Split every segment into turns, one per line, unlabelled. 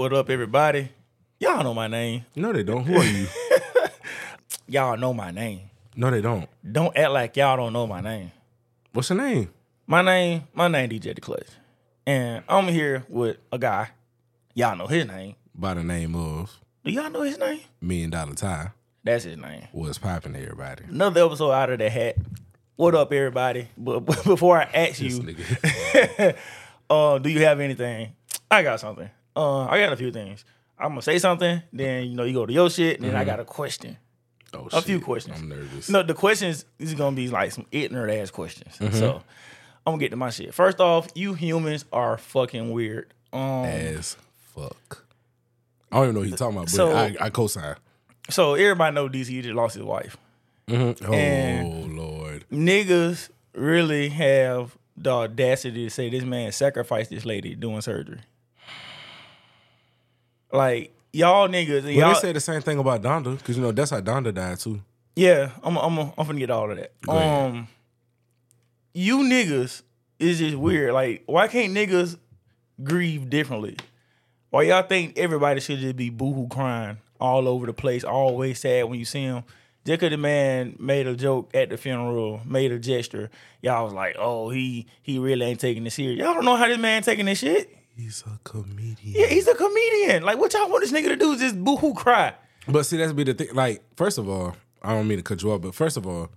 What up, everybody? Y'all know my name.
No, they don't. Who are you?
Y'all know my name.
no, they don't.
Don't act like y'all don't know my name.
What's your name?
My name, my name DJ The Clutch. And I'm here with a guy. Y'all know his name.
By the name of
Do y'all know his name?
Million Dollar Ty.
That's his name.
What's popping to everybody?
Another episode out of the hat. What up, everybody? But but before I ask you, uh, do you have anything? I got something. Uh, I got a few things. I'm gonna say something, then you know you go to your shit, and then I got a question.
Oh,
A few questions.
I'm nervous.
No, the questions are gonna be like some ignorant ass questions. So I'm gonna get to my shit. First off, you humans are fucking weird. Um,
As fuck. I don't even know what you're talking about, but
So-
I, I co-sign.
so everybody know DC just lost his wife.
Oh
And-
Lord.
Niggas really have the audacity to say this man sacrificed this lady doing surgery. Like y'all niggas,
But
y'all,
they say the same thing about Donda, because you know that's how Donda died too.
Yeah, I'm I'm I'm finna get all of that. Um, you niggas is just weird. Like, why can't niggas grieve differently? Why y'all think everybody should just be boohoo crying all over the place, always sad when you see him? Just cause the man made a joke at the funeral, made a gesture, y'all was like, "Oh, he he really ain't taking this serious." Y'all don't know how this man taking this shit.
He's a comedian.
Yeah, he's a comedian. Like, what y'all want this nigga to do is just boohoo cry.
But see, that's be the thing. Like, first of all, I don't mean to cut you off, but first of all,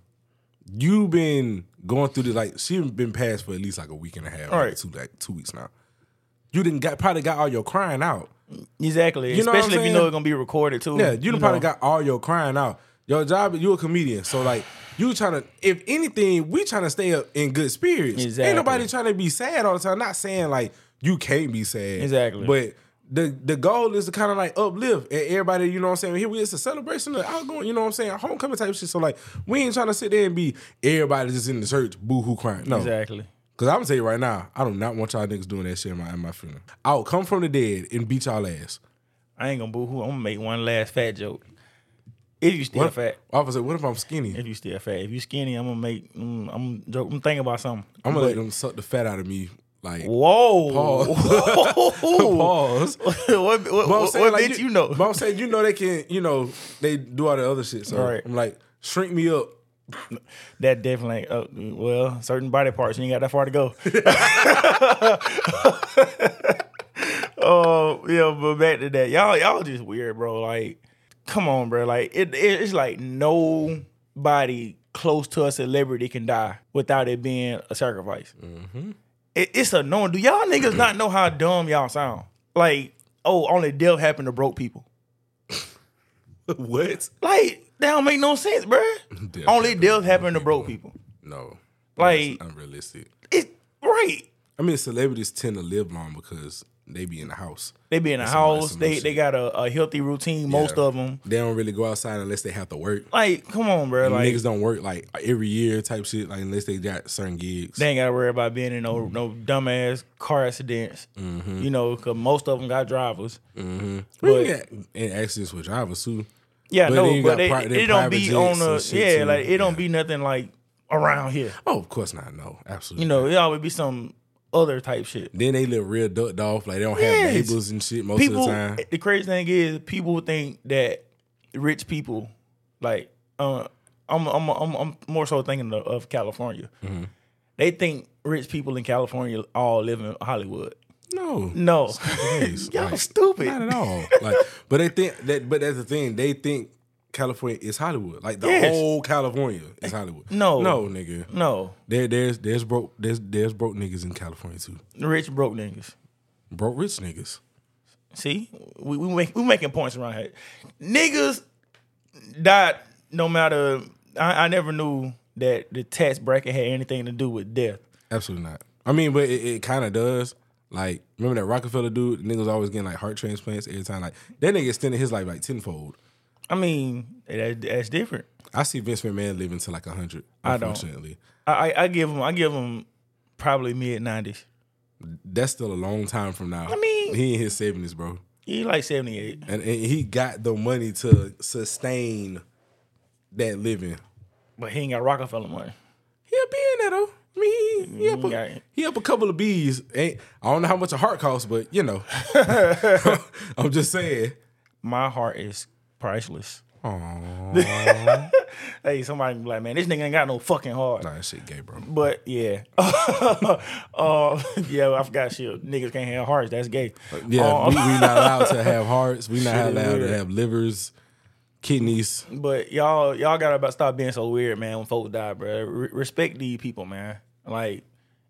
you've been going through this. like she been passed for at least like a week and a half,
Right.
like two like two weeks now. You didn't got probably got all your crying out.
Exactly.
You know
Especially if you know it's gonna be recorded too.
Yeah, you, done probably
know.
got all your crying out. Your job, you a comedian, so like you trying to. If anything, we trying to stay up in good spirits.
Exactly.
Ain't nobody trying to be sad all the time. Not saying like you can't be sad.
Exactly.
But the the goal is to kind of like uplift and everybody. You know what I'm saying? Here we it's a celebration of outgoing. You know what I'm saying? Homecoming type shit. So like we ain't trying to sit there and be everybody just in the church boo hoo crying. No.
Exactly.
Cause I'm gonna tell you right now, I do not want y'all niggas doing that shit in my in my funeral. I'll come from the dead and beat y'all ass.
I ain't gonna boo hoo. I'm gonna make one last fat joke. If you still
What?
fat,
Officer, what if I'm skinny?
if you still fat, if you skinny, I'm gonna make. Mm, I'm joke. I'm thinking about something.
I'm gonna let them suck the fat out of me. Like
Whoa.
Pause. pause.
what what, what,
saying,
what
like,
bitch you know?
But I'm saying you know they can, you know, they do all the other shit. So
Right.
I'm like, shrink me up.
That definitely. Uh, well, certain body parts you ain't got that far to go. Oh yeah, but back to that, y'all y'all just weird, bro. Like, come on, bro. Like it, it it's like nobody close to a celebrity can die without it being a sacrifice. It, it's annoying. Do y'all niggas not know how dumb y'all sound? Like, oh, only death happened to broke people.
what?
Like, that don't make no sense, bro. Only death happened to broke people.
No.
Like-
That's unrealistic.
It right.
I mean, celebrities tend to live long because they be in the house.
They be in the
That's
house.
some
They they got a, a healthy routine. Most
Yeah.
of them.
They don't really go outside unless they have to work.
Like, come on, bro.
And
Like,
niggas don't work like every year type shit, like unless they got certain gigs.
They ain't got to worry about being in no no dumbass car accidents.
Mm-hmm.
You know, because most of them got drivers.
We
but-
got in accidents with drivers too.
Yeah,
But
no, but
got
they,
pri-
it don't be on
and
the yeah,
too.
like it don't be nothing like around here.
Oh, of course not. No, absolutely.
You know, it always be some other type shit.
Then they live real ducked off. Like they don't
Yes.
have neighbors and shit most
People,
of the time.
the crazy thing is, people think that rich people, like, uh, I'm, I'm, I'm, I'm more so thinking of, of California.
Mm-hmm.
They think rich people in California all live in Hollywood.
No,
No,
It's not the case.
y'all
Like,
stupid.
Not at all. Like, but they think that. But that's the thing. They think California is Hollywood. Like the
Yes.
whole California is Hollywood.
No.
no, nigga.
No,
There, there's, there's broke, there's, there's broke niggas in California too.
rich broke niggas.
Broke rich niggas.
See, we we make, we making points around here. Niggas died no matter. I, I never knew that the tax bracket had anything to do with death.
Absolutely not. I mean, but it, it kind of does. Like, remember that Rockefeller dude? Niggas always getting like heart transplants every time. Like that nigga extended his life like tenfold.
I mean, that, that's different.
I see Vince McMahon living to like hundred.
I don't.
Unfortunately,
I, I, I give him I give him probably mid nineties.
that's still a long time from now.
I mean-
he in his seventies, bro,
He like seventy eight.
and, and he got the money to sustain that living.
But he ain't got Rockefeller money.
He'll be in there though. I mean, he up, a, he up a couple of bees. Ain't I don't know how much a heart costs, but you know, I'm just saying.
My heart is priceless. Hey, somebody be like, man, this nigga ain't got no fucking heart.
nah, that shit gay, bro.
But yeah, uh, yeah, I forgot shit. Niggas can't have hearts. That's gay.
Yeah,
Uh,
we, we not allowed to have hearts. We not allowed to have livers, kidneys.
But y'all, y'all gotta about stop being so weird, man. When folks die, bro, Re- respect these people, man. Like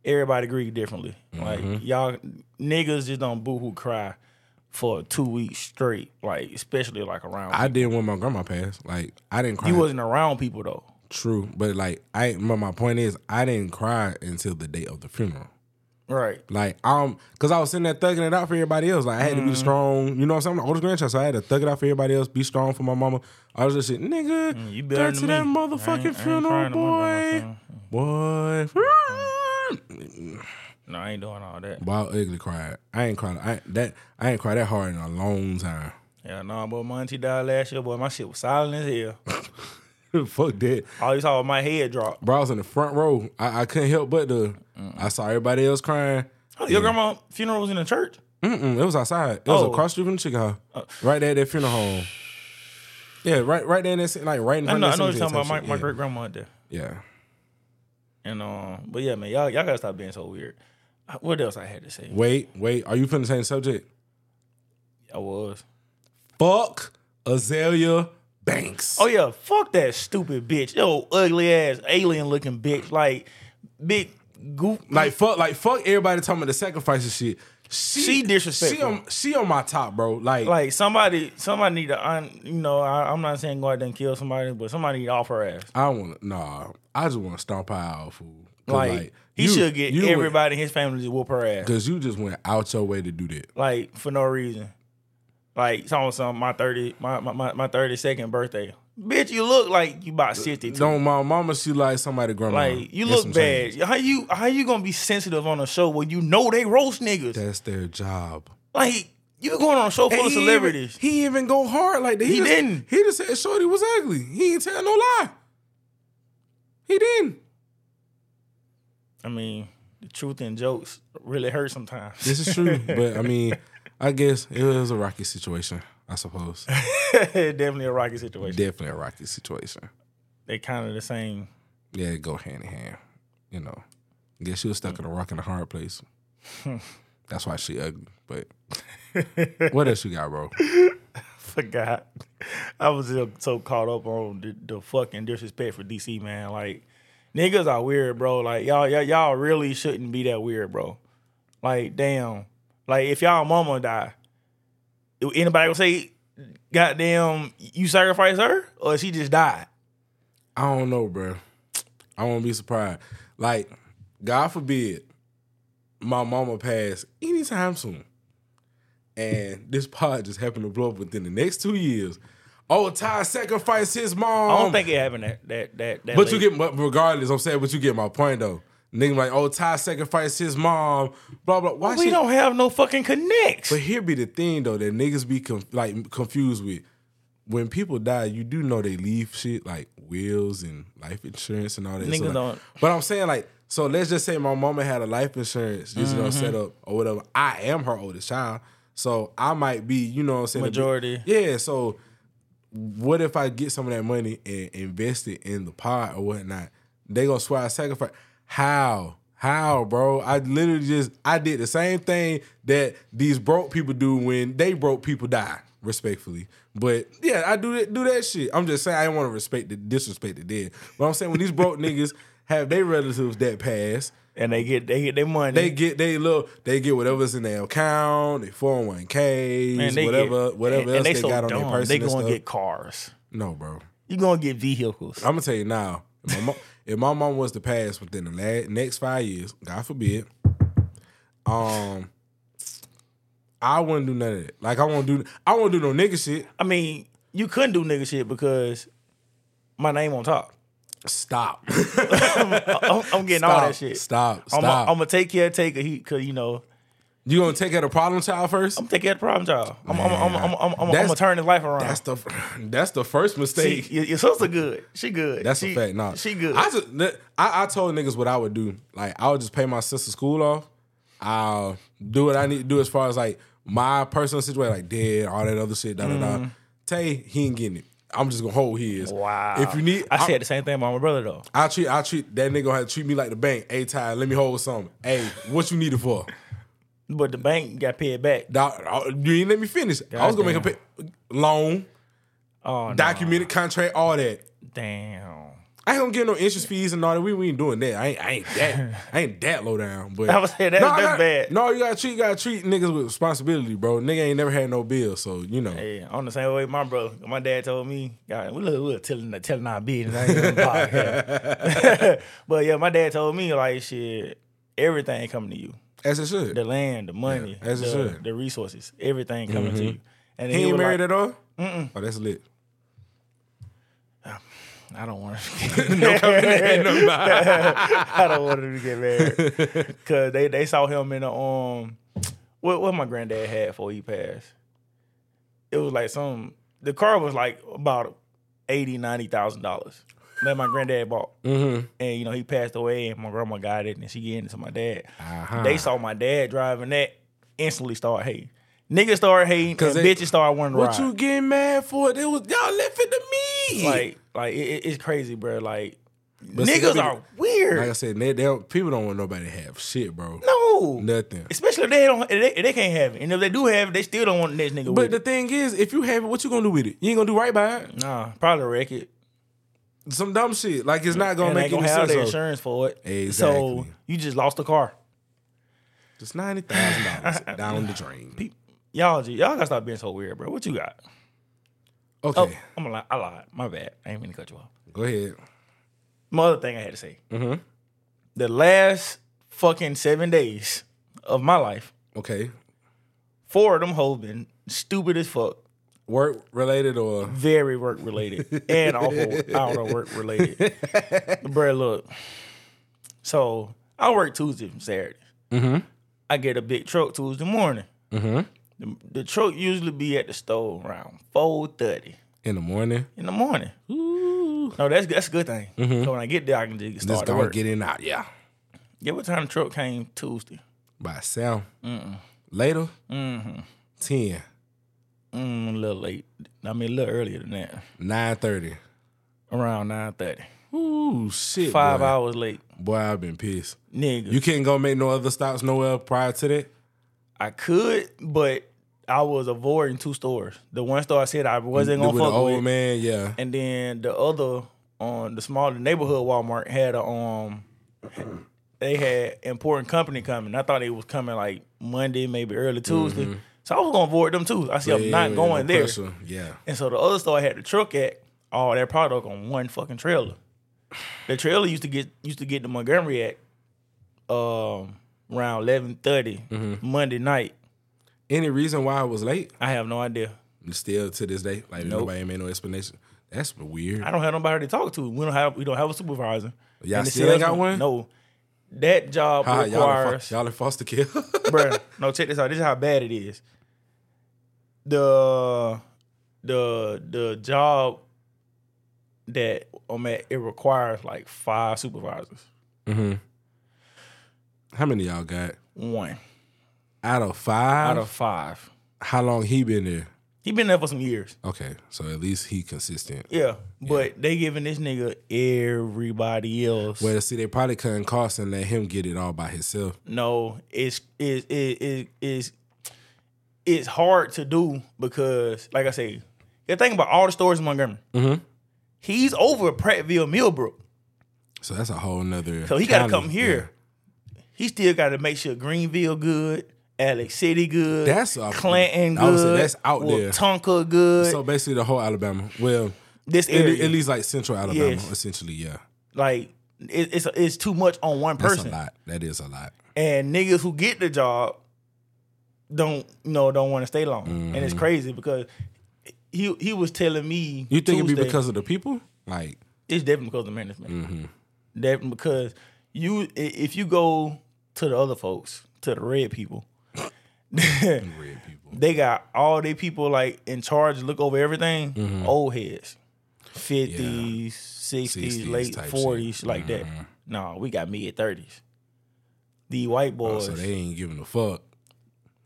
everybody grieve differently. Like
Mm-hmm.
y'all niggas just don't boo boohoo cry for two weeks straight. Like especially like around.
I did when my grandma passed. Like I didn't cry.
you wasn't around people though.
true, but like I. But my point is, I didn't cry until the day of the funeral.
Right.
Like um, cause I was sitting there thugging it out for everybody else. Like I had to
Mm-hmm.
be strong. You know what I'm saying? I'm the oldest grandchild, so I had to thug it out for everybody else. Be strong for my mama. I was just shit, nigga.
Mm, you better
to that
me. I
motherfucking
ain't- I ain't
funeral,
to
boy. Boy.
No, I ain't doing all that.
Boy, I ugly cried. I ain't cried. I that I ain't cried that hard in a long time.
Yeah, no, but my auntie died last year, boy. My shit was silent as hell.
Fuck that.
All you saw was my head drop.
Bro, I was in the front row. I, I couldn't help but to. I saw everybody else crying.
Oh, Your grandma funeral was in the church.
Mm-mm, it was outside. It was
Oh.
across the street from the chicken house. right there at that funeral home. Yeah, right right there in that, like right in
I
front
know, I
of
know
that
what you're talking about. My, my
type
great grandma there.
Yeah.
And um, but yeah, man, y'all y'all gotta stop being so weird. Uh, What else I had to say?
Wait, wait. Are you finna the same subject?
I was.
Fuck Azealia Banks.
Oh yeah, fuck that stupid bitch. Yo, ugly ass alien looking bitch. Like big goof.
Like fuck, like fuck everybody talking about the sacrifices shit. She,
She disrespectful.
She on, she on my top, bro. Like,
like somebody somebody need to un, you know I, I'm not saying go out there and kill somebody, but somebody need to off her ass.
I want to, nah. I just want to stomp her out, fool. 'Cause,
Like, he
you-
should get
you went-
everybody in his family to whoop her ass.
Cause you just went out your way to do that.
like for no reason. Like talking some my thirty my my my, thirty second birthday. Bitch, you look like you about sixty.
Don't my mama? She like somebody grandma.
Like you
Get
look bad.
change.
How you how you gonna be sensitive on a show where you know they roast niggas?
That's their job.
Like you going on a show full
And
of celebrities.
Even, he even go hard like that.
He
just,
didn't.
He just said Shorty was ugly. He ain't tell no lie. He didn't.
I mean, the truth and jokes really hurt sometimes.
This is true, but I mean, I guess it was a rocky situation. I suppose
Definitely a rocky situation.
definitely a rocky situation.
They kind of the same.
Yeah, it go hand in hand. You know, I guess she was stuck in a rock and a hard place. That's why she ugly. But what else you got, bro?
Forgot. I was so- so caught up on the, the fucking disrespect for DC, man. Like niggas are weird, bro. Like y'all, y'all, y'all really shouldn't be that weird, bro. Like damn. Like if y'all mama die, anybody gonna say, "Goddamn, you sacrifice her," or she just died?
I don't know, bro. I won't be surprised. Like, God forbid, my mama pass anytime soon, and this pod just happened to blow up within the next two years. Oh, Ty sacrificed his mom.
I don't think it happened that that that. that
But you get, but regardless, I'm saying, but you get my point though. Nigga like, oh, Ty sacrificed his mom. Blah blah. Why
we
she?
don't have no fucking connects.
But here be the thing though that niggas be conf- like confused with. When people die, you do know they leave shit like wills and life insurance and all that.
Niggas
like-
don't-
But I'm saying like, so let's just say my mama had a life insurance, just you know,
Mm-hmm.
set up or whatever. I am her oldest child, so I might be, you know, what I'm saying
Majority.
yeah. So what if I get some of that money and invest it in the pot or whatnot? They gonna swear I sacrifice. How? How, bro? I literally just I did the same thing that these broke people do when they broke people die, respectfully. But yeah, I do that do that shit. I'm just saying I don't want to respect the disrespect the dead. But I'm saying when these broke niggas have their relatives that pass,
and they get they get their money.
they get they little they get whatever's in their account, their 401ks,
Man,
whatever
get,
whatever
and,
else
and they,
they
so
got on
dumb.
their person.
They gonna get cars.
No, bro.
You gonna get vehicles.
I'm gonna tell you now. If my, mom, if my mom was to pass within the la- next five years, God forbid, um, I wouldn't do none of that. Like I won't do. I won't do no nigga shit.
I mean, you couldn't do nigga shit because my name on top.
Stop.
I'm, I'm getting all that shit.
Stop. Stop.
I'm
Stop.
gonna take care of Taker he cause you know
You gonna take care of the problem child first?
I'm taking care of the problem child. I'm, I'm, I'm, I'm, I'm, I'm, I'm, gonna turn his life around.
That's the that's the first
See,
mistake.
your, your sister good. She good.
That's
she,
a fact. Nah,
she good.
I just I, I told niggas what I would do. Like I would just pay my sister school off. I'll do what I need to do as far as like my personal situation, like dead, all that other shit. Da da da. Mm. Tay, he ain't getting it. I'm just gonna hold his.
Wow.
If you need,
I said the same thing about my brother though.
I treat I treat that nigga gonna have to treat me like the bank. Hey Ty, let me hold something. Hey, what you need it for?
But the bank got paid back.
Dog, uh, you ain't let me finish. I was gonna make a pay, loan,
Oh, no.
documented contract, all that.
Damn.
I ain't gonna get no interest fees and all that. We, we ain't doing that. I ain't, I ain't that. I ain't that low down. But
I was saying, that's-
I
that's bad.
No, you gotta treat you gotta treat niggas with responsibility, bro. Nigga ain't never had no bill, so you know.
Hey, on the same way my bro, my dad told me, God, we look, we look telling, telling our business. I ain't podcast. but yeah, my dad told me like shit, everything coming to you.
As it should.
The land, the money,
Yeah, as it
the,
should. Mm-hmm.
the resources, everything coming to you. And
he ain't married
like,
at all. Mm-mm. Oh, that's lit.
I don't want to.
No comment. no.
I don't want him to get married because they, they saw him in a um what what my granddad had before he passed. It was like some the car was like about eighty ninety thousand dollars that my granddad bought,
Mm-hmm.
and you know he passed away, and my grandma got it, and she gave it to my dad.
Uh-huh.
They saw my dad driving that, instantly start hating. Niggas start hating, and
they-
bitches start wanting to
What
ride.
you getting mad for? It was y'all left it to me.
like, like it, it- it's crazy, bro. Like
But
niggas
that
are weird.
like I said, they, they don't, people don't want nobody to have shit, bro.
no,
Nothing.
Especially if they don't, if they, they can't have it, and if they do have it, they still don't want the next nigga
But the
it.
thing is, if you have it, what you gonna do with it? You ain't gonna do right by it.
Nah, probably wreck it.
Some dumb shit. Like it's not gonna
and
make
they
any
have
sense.
the insurance for it. So
Exactly.
you just lost the car.
Just ninety thousand dollars down the drain.
Pe- Y'all, y'all gotta stop being so weird, bro. What you got?
Okay,
Oh, I'm gonna lie. I lied. My bad. I ain't mean to cut you off.
go ahead.
My other thing I had to say.
Mhm.
The last fucking seven days of my life,
Okay,
four of them hoes been stupid as fuck.
work related or
very work related and also out of work related. Bro, look. So I work Tuesday and Saturday.
Mm-hmm.
I get a big truck Tuesday morning.
Mm-hmm.
The, the truck usually be at the store around four thirty
in the morning.
in the morning. Ooh. No, that's that's a good thing. So when I get there, I can just
Just
start
gonna
work.
get in out. Yeah,
yeah, what time the truck came Tuesday?
by sound. Later,
Mm-hmm.
ten.
Mm, a little late. I mean, a little earlier than that.
Nine thirty.
Around nine thirty.
Ooh, shit.
Five
boy.
hours late,
Boy, I've been pissed.
nigga.
You can't go make no other stops nowhere prior to that.
I could, but I was avoiding two stores. The one store I said I wasn't gonna
the
fuck
old
with,
man, yeah.
and then the other on the smaller neighborhood Walmart had a um, they had important company coming. I thought it was coming like Monday, maybe early Tuesday. So I was gonna avoid them too. I said I'm
Mm-hmm. Yeah,
not
yeah,
going
no
there.
Yeah.
And so the other store I had the truck at, all that product on one fucking trailer. The trailer used to get used to get to Montgomery at um around eleven
Mm-hmm.
Monday night.
Any reason why I was late?
I have no idea.
Still to this day, like
Nope.
nobody made no explanation. That's weird.
I don't have nobody to talk to. We don't have we don't have a supervisor.
Y'all
And
still ain't got one?
No. That job
Ha, y'all, in fo-
requires
y'all in foster care.
bruh. No, check this out. This is how bad it is. The the the job that I'm at, it requires like five supervisors.
mm-hmm. How many y'all got?
One
Out of five.
out of five.
how long he been there?
He been there for some years.
Okay, so at least he consistent.
Yeah. But they giving this nigga everybody else.
Well, see, they probably couldn't cost and let him get it all by himself.
no, it's it's it, it, it's it's hard to do because, like I say, you think about all the stores in Montgomery.
Mhm.
He's over Prattville, Millbrook,
So that's a whole nother.
so he got to come here. He still got to make sure Greenville good, Alex City good,
That's a-
Clanton
I would say
good,
that's out there.
Tonka good.
So basically, the whole Alabama. Well,
this
at,
area,
at least like Central Alabama,
Yes.
essentially. Yeah,
like it, it's it's too much on one
that's
person.
a lot. That is a lot.
and niggas who get the job don't you know don't want to stay long, and it's crazy because he he was telling me
Mm-hmm. You think it'd be
Tuesday-
because of the people? Like,
it's definitely because of the management.
Mm-hmm.
Definitely because you i- if you go to the other folks to the Red people. they got all their people like in charge, look over everything. Old heads, fifties, sixties,
60s
late forties, like that. No, we got mid thirties. The white
Oh,
boys,
so they ain't giving a fuck.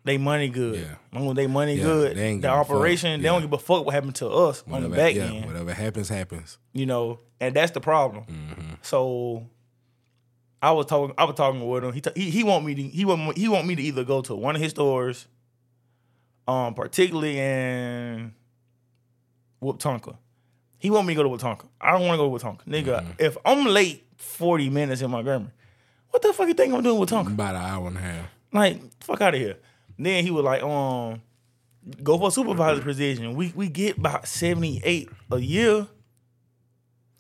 they money good.
Yeah.
Long as they money
Yeah,
good,
they
the
giving a fuck.
operation, they don't give a fuck what happened to us on the
Whatever,
back
yeah,
end.
whatever happens, happens.
you know, and that's the problem.
Mm-hmm.
So I was talking, I was talking with him. He t- he, he want me to he want he want me to either go to one of his stores, um, particularly in Wetumpka. He want me to go to Wetumpka. I don't want to go to Wetumpka, nigga.
Mm-hmm.
If I'm late forty minutes in Montgomery, what the fuck you think I'm doing with Wetumpka?
About an hour and a half.
Like, fuck out of here. Then he was like, um, go for a supervisor position. We we get about seventy eight a year.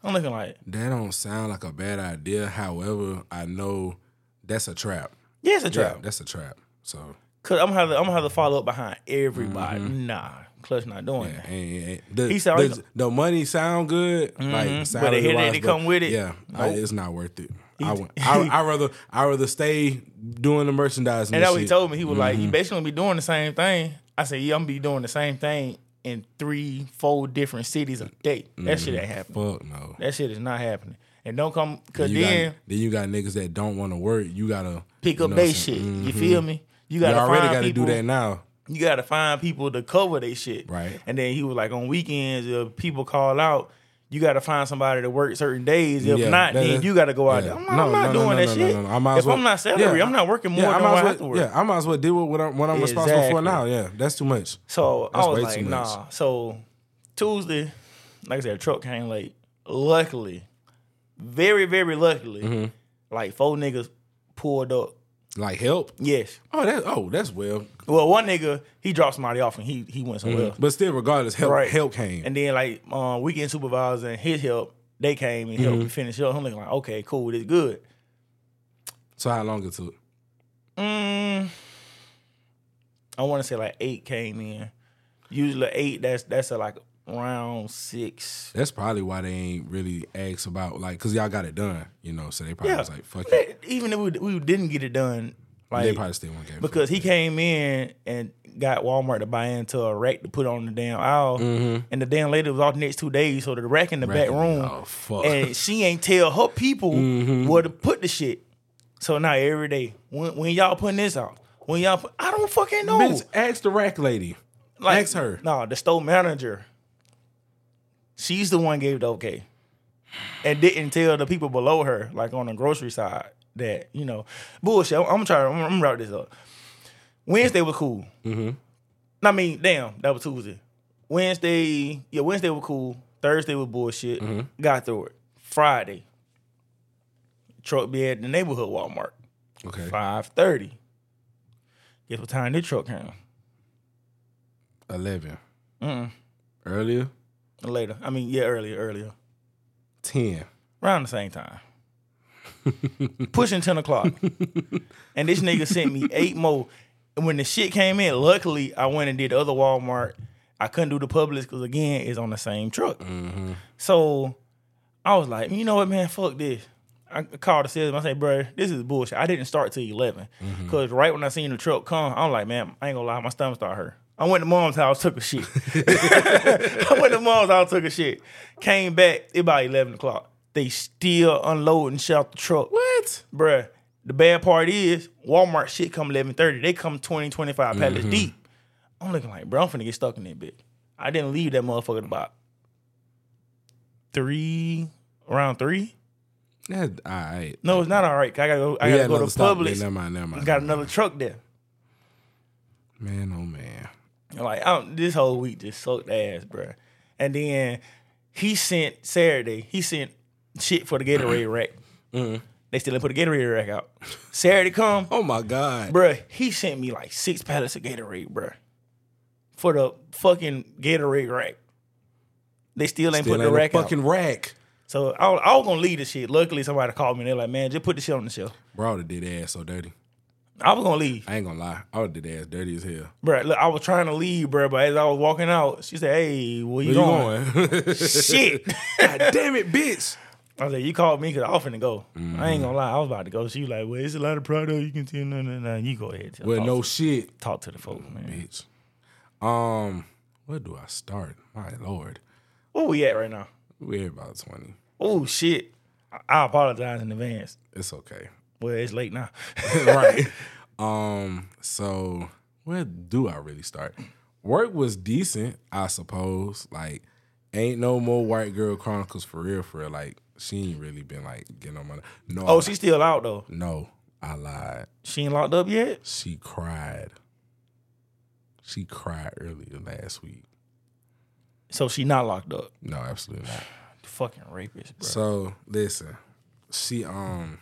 I'm looking like,
That don't sound like a bad idea. However, I know that's a trap.
yeah, it's a
Yeah,
trap.
that's a trap. So
Cause I'm gonna have to, I'm gonna have to follow up behind everybody. Nah, Clutch not doing
yeah,
that.
ain't, the,
He said, "Oh,
the, the money sound good, like
But the headache that come with it,
Yeah, I- it's not worth it. I, went, I I rather I rather stay doing the merchandising.
And that's what he.
Mm-hmm.
told me. He was like, you basically gonna be doing the same thing. I said, yeah, I'm gonna be doing the same thing in three, four different cities a day. That shit ain't happening.
Fuck no.
That shit is not happening. And don't come, cause
you
then
got, then you got niggas that don't want to work. You gotta
pick
you
up
know
they
what I'm
shit. You
Mhm.
feel me? You
You
gotta
already
find
got to
people,
do that now.
You gotta find people to cover their shit.
Right.
And then he was like, on weekends, if people call out, you gotta find somebody to work certain days. If
Yeah,
not,
that-
then you gotta go out
yeah.
there. I'm not,
No,
I'm not
no,
doing
no,
that shit. if
well,
I'm not salary,
yeah,
I'm not working more
Yeah, I
than
might
what
as
I
well,
have to work.
Yeah, I might as well deal with what I'm, what I'm responsible for now. Yeah, that's too much.
So
That's
I was like, nah. So Tuesday, like I said, truck came late. Luckily, very, very luckily,
Mm-hmm.
like four niggas pulled up.
Like help.
Yes.
Oh, that oh, that's well.
Well, one nigga, he dropped somebody off and he he went somewhere else.
But still, regardless, help
Right.
help came.
And then like uh, weekend supervisor and his help, they came and
Mm-hmm.
helped me finish up. I'm looking like, okay, cool, it's good.
so how long it took?
Mm, I want to say like eight came in. Usually eight, that's that's a like round six.
That's probably why they ain't really asked about like because y'all got it done, you know. So they probably
Yeah,
was like, "Fuck it."
Even if we, we didn't get it done, like
They probably still to get
because he came in and got Walmart to buy into a rack to put on the damn aisle, and the damn lady was off the next two days, so the rack in the back room,
Oh fuck!
and she ain't tell her people
Mm-hmm.
where to put the shit. So now every day, when, when y'all putting this out, when y'all, put, I don't fucking know.
Bitch, ask the rack lady.
Like,
ask her.
No, the store manager. She's the one gave the okay, and didn't tell the people below her, like on the grocery side, that you know, bullshit. I'm, I'm trying. I'm, I'm gonna wrap this up. Wednesday was cool. Mm-hmm. I mean, damn, that was Tuesday. Wednesday, yeah, Wednesday was cool. Thursday was bullshit. Got through it. Friday, truck be at the neighborhood Walmart.
Okay.
Five thirty. Guess what time this truck came?
11 Earlier,
Later. I mean, yeah, earlier, earlier.
ten.
Around the same time. Pushing 10 o'clock. and this nigga sent me eight more. And when the shit came in, luckily I went and did the other Walmart. I couldn't do the Publix because again, it's on the same truck. Mm-hmm. So I was like, you know what, man, fuck this. I called the salesman. I said, bro, this is bullshit. I didn't start till 11. Mm-hmm. Because right when I seen the truck come, I'm like, man, I ain't gonna lie, my stomach started hurt. I went to mom's house, took a shit. I went to mom's house, took a shit. Came back, it about 11 o'clock. They still unloading shit out the truck.
What?
Bruh, the bad part is Walmart shit come 11.30. They come 20, 25 pallets
Mm-hmm.
deep. I'm looking like, bro, I'm finna get stuck in that bit. I didn't leave that motherfucker about three, around three.
That's all right.
No, it's not all right. I gotta go. I
We
gotta go to Publix.
Never mind. Never mind.
Got another truck there.
man. Oh man.
Like I don't, this whole week just sucked ass, bro. And then he sent Saturday. He sent shit for the Gatorade rack.
Mm-hmm.
They still didn't put the Gatorade rack out. Saturday come,
Oh my god.
bruh. He sent me like six pallets of Gatorade, bruh, for the fucking Gatorade rack. They still ain't
Still
put
ain't
the
a
rack out.
fucking rack.
So I was, I was gonna leave the shit. Luckily, somebody called me. and They're like, "Man, just put the shit on the shelf."
Bro, I did ass so dirty.
I was gonna leave.
I ain't gonna lie. I would did ass dirty as hell.
Bruh, look, I was trying to leave, bruh, but as I was walking out, she said, "Hey, where you
Where
going?"
you going?
Shit.
God damn it, bitch.
I was like, you called me because I often to go. I
Mm-hmm.
ain't gonna lie, I was about to go. She was like, well, it's a lot of product. You can tell. No, no, no. You go ahead. Tell,
Well, no shit,
talk to the folks, man.
bitch. Um, where do I start? My lord,
Where we at right now?
we're about twenty.
Oh shit! I, I apologize in advance.
It's okay.
Well, it's late now.
right. Um, so where do I really start? Work was decent, I suppose. Like, ain't no more white girl chronicles for real, for real. Like, she ain't really been like getting on my no.
oh, she's still out though.
no, I lied.
She ain't locked up yet.
She cried. She cried earlier last week.
So she not locked up.
No, absolutely not.
Fucking rapist, bro.
So listen, she um,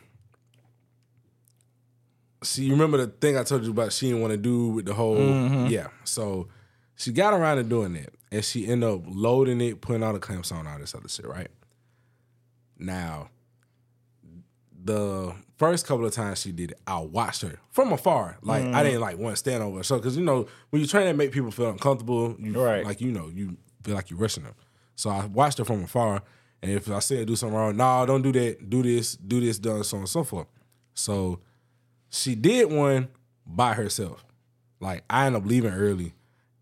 see, you remember the thing I told you about? She didn't want to do with the whole mm-hmm. yeah. So she got around to doing that, and she ended up loading it, putting all the clamps on, all this other shit. Right now, the first couple of times she did it, I watched her from afar. Like I mm. didn't like want to stand over. So because you know when you trying to make people feel uncomfortable, you
Right.
like you know you feel like you're rushing them. So I watched her from afar, and if I said do something wrong, no, don't do that. Do this, do this, done so on and so forth. So she did one by herself. Like I end up leaving early,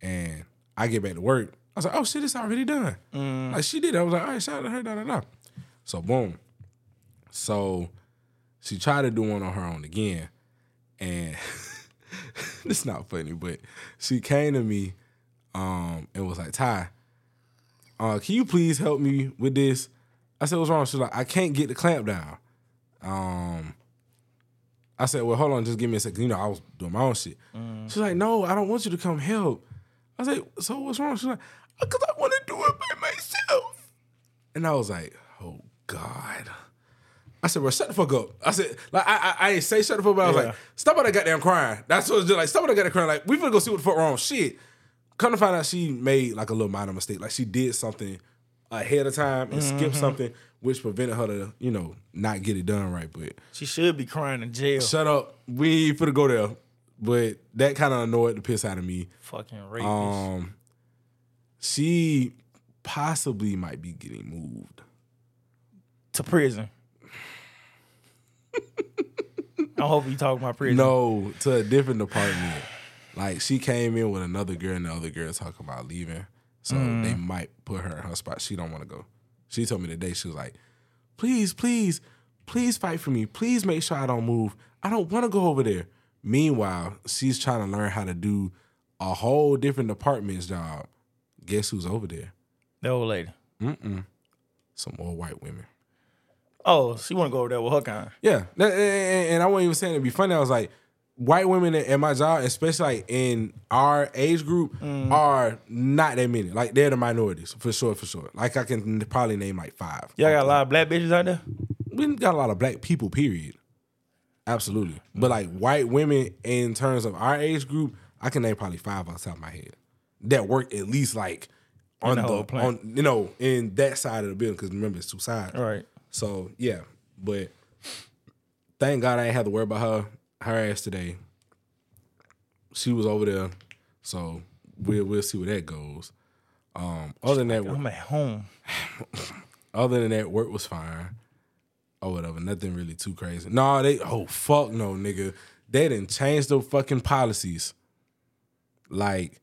and I get back to work. I was like, oh shit, it's already done. Like she did. it. I was like, all right, shout out to her, da da da. So boom. So she tried to do one on her own again, and it's not funny, but she came to me um, and was like, Ty, uh, can you please help me with this? I said, what's wrong? She's like, I can't get the clamp down. Um, I said, well, hold on, just give me a second. You know, I was doing my own shit. Mm. She's like, no, I don't want you to come help. I was like, so what's wrong? She's like, uh, because I want to do it by myself. And I was like, oh God. I said, bro, shut the fuck up. I said, like, I I, I ain't say shut the fuck up, but I was
Yeah.
like, stop all that goddamn crying. That's what it's just like, stop all that goddamn crying. Like, we finna go see what the fuck wrong. Shit. Come to find out she made like a little minor mistake. Like she did something ahead of time and skipped mm-hmm. something, which prevented her to, you know, not get it done right. But
She should be crying in jail.
shut up. We ain't finna go there. But that kind of annoyed the piss out of me.
Fucking rapist.
Um, she possibly might be getting moved.
to prison. I hope you talk about prison.
No, to a different department. Like she came in with another girl, and the other girl talking about leaving, so they might put her in her spot. She don't want to go. She told me today she was like, "Please, please, please fight for me. Please make sure I don't move. I don't want to go over there." Meanwhile, she's trying to learn how to do a whole different department's job. Guess who's over there?
The old lady. Mm-mm.
Some more white women.
Oh, she want to go over there with her kind.
Yeah, and I wasn't even saying it'd be funny. I was like, white women at my job, especially like in our age group, mm. are not that many. Like they're the minorities for sure, for sure. Like I can probably name like five.
Y'all got a lot of black bitches out there.
We got a lot of black people. Period. Absolutely, but like white women in terms of our age group, I can name probably five off the top of my head that work at least like on
the
the, on you know in that side of the building because remember it's two sides.
All right.
So yeah, but thank God I ain't have to worry about her her ass today. She was over there, so we'll we'll see where that goes. Um, other than that,
I'm at home.
other than that, work was fine or whatever. Nothing really too crazy. No, they oh fuck no, nigga. They didn't change the fucking policies. Like,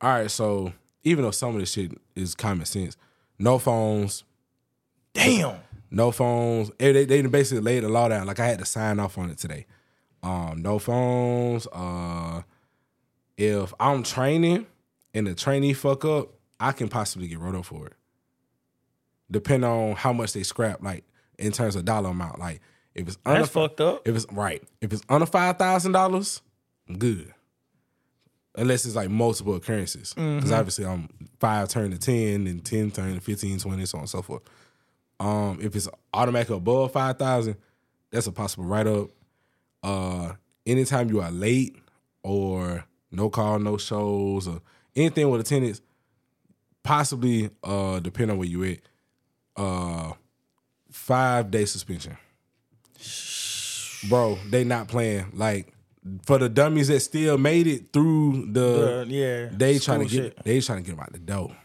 all right, so even though some of this shit is common sense, no phones,
Damn.
no phones. They, they basically laid the law down. Like I had to sign off on it today. Um, no phones. Uh, if I'm training and the trainee fuck up, I can possibly get wrote up for it. Depending on how much they scrap, like in terms of dollar amount. Like if it's under
That's fucked up.
if it's right, if it's under five thousand dollars, I'm good. Unless it's like multiple occurrences, because obviously I'm five turn to ten, and ten turn to 15, 20, so on and so forth. Um, if it's automatic above five thousand, that's a possible write up. Uh, anytime you are late or no call, no shows, or anything with attendance, possibly uh, depending on where you at, uh, five day suspension. Bro, they not playing. Like for the dummies that still made it through the,
Uh, yeah.
they trying to get
shit.
they trying to get them out the door.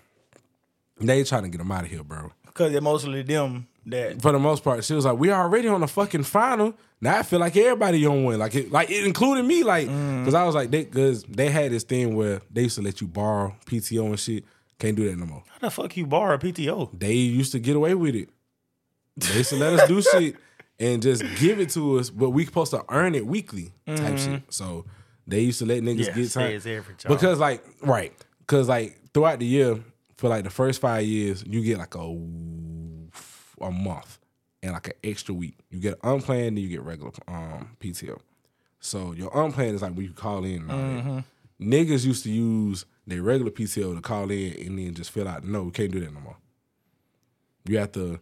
They trying to get them out of here, bro.
Cause they're mostly them that.
for the most part, she was like, "We already on the fucking final." Now I feel like everybody on one, like it, like it including me, like mm. because I was like, they because they had this thing where they used to let you borrow PTO and shit. Can't do that no more.
How the fuck you borrow PTO?
They used to get away with it. They used to let us do shit and just give it to us, but we supposed to earn it weekly type shit. Mm-hmm. So they used to let niggas
Yeah,
get time
it's every job.
because like right because like throughout the year for like the first five years you get like a a month and like an extra week you get unplanned then you get regular um pto so your unplanned is like when you call in
Mm-hmm.
niggas used to use their regular pto to call in and then just fill out no we can't do that no more you have to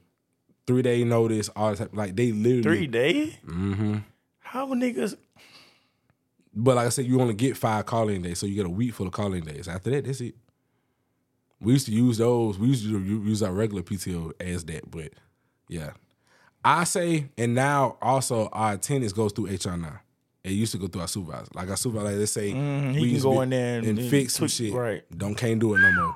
three day notice all that type, like they literally
Three days? Mm-hmm. How niggas?
But like I said, you only get five calling days, so you get a week full of calling days. After that, that's it. We used to use those. We used to use our regular PTO as that, but yeah, I say, and now also our attendance goes through HR now. It used to go through our supervisor. Like our supervisor, like let's say
he
we
can
used to
go in there and-
and fix some shit.
right.
Don't can't do it no more.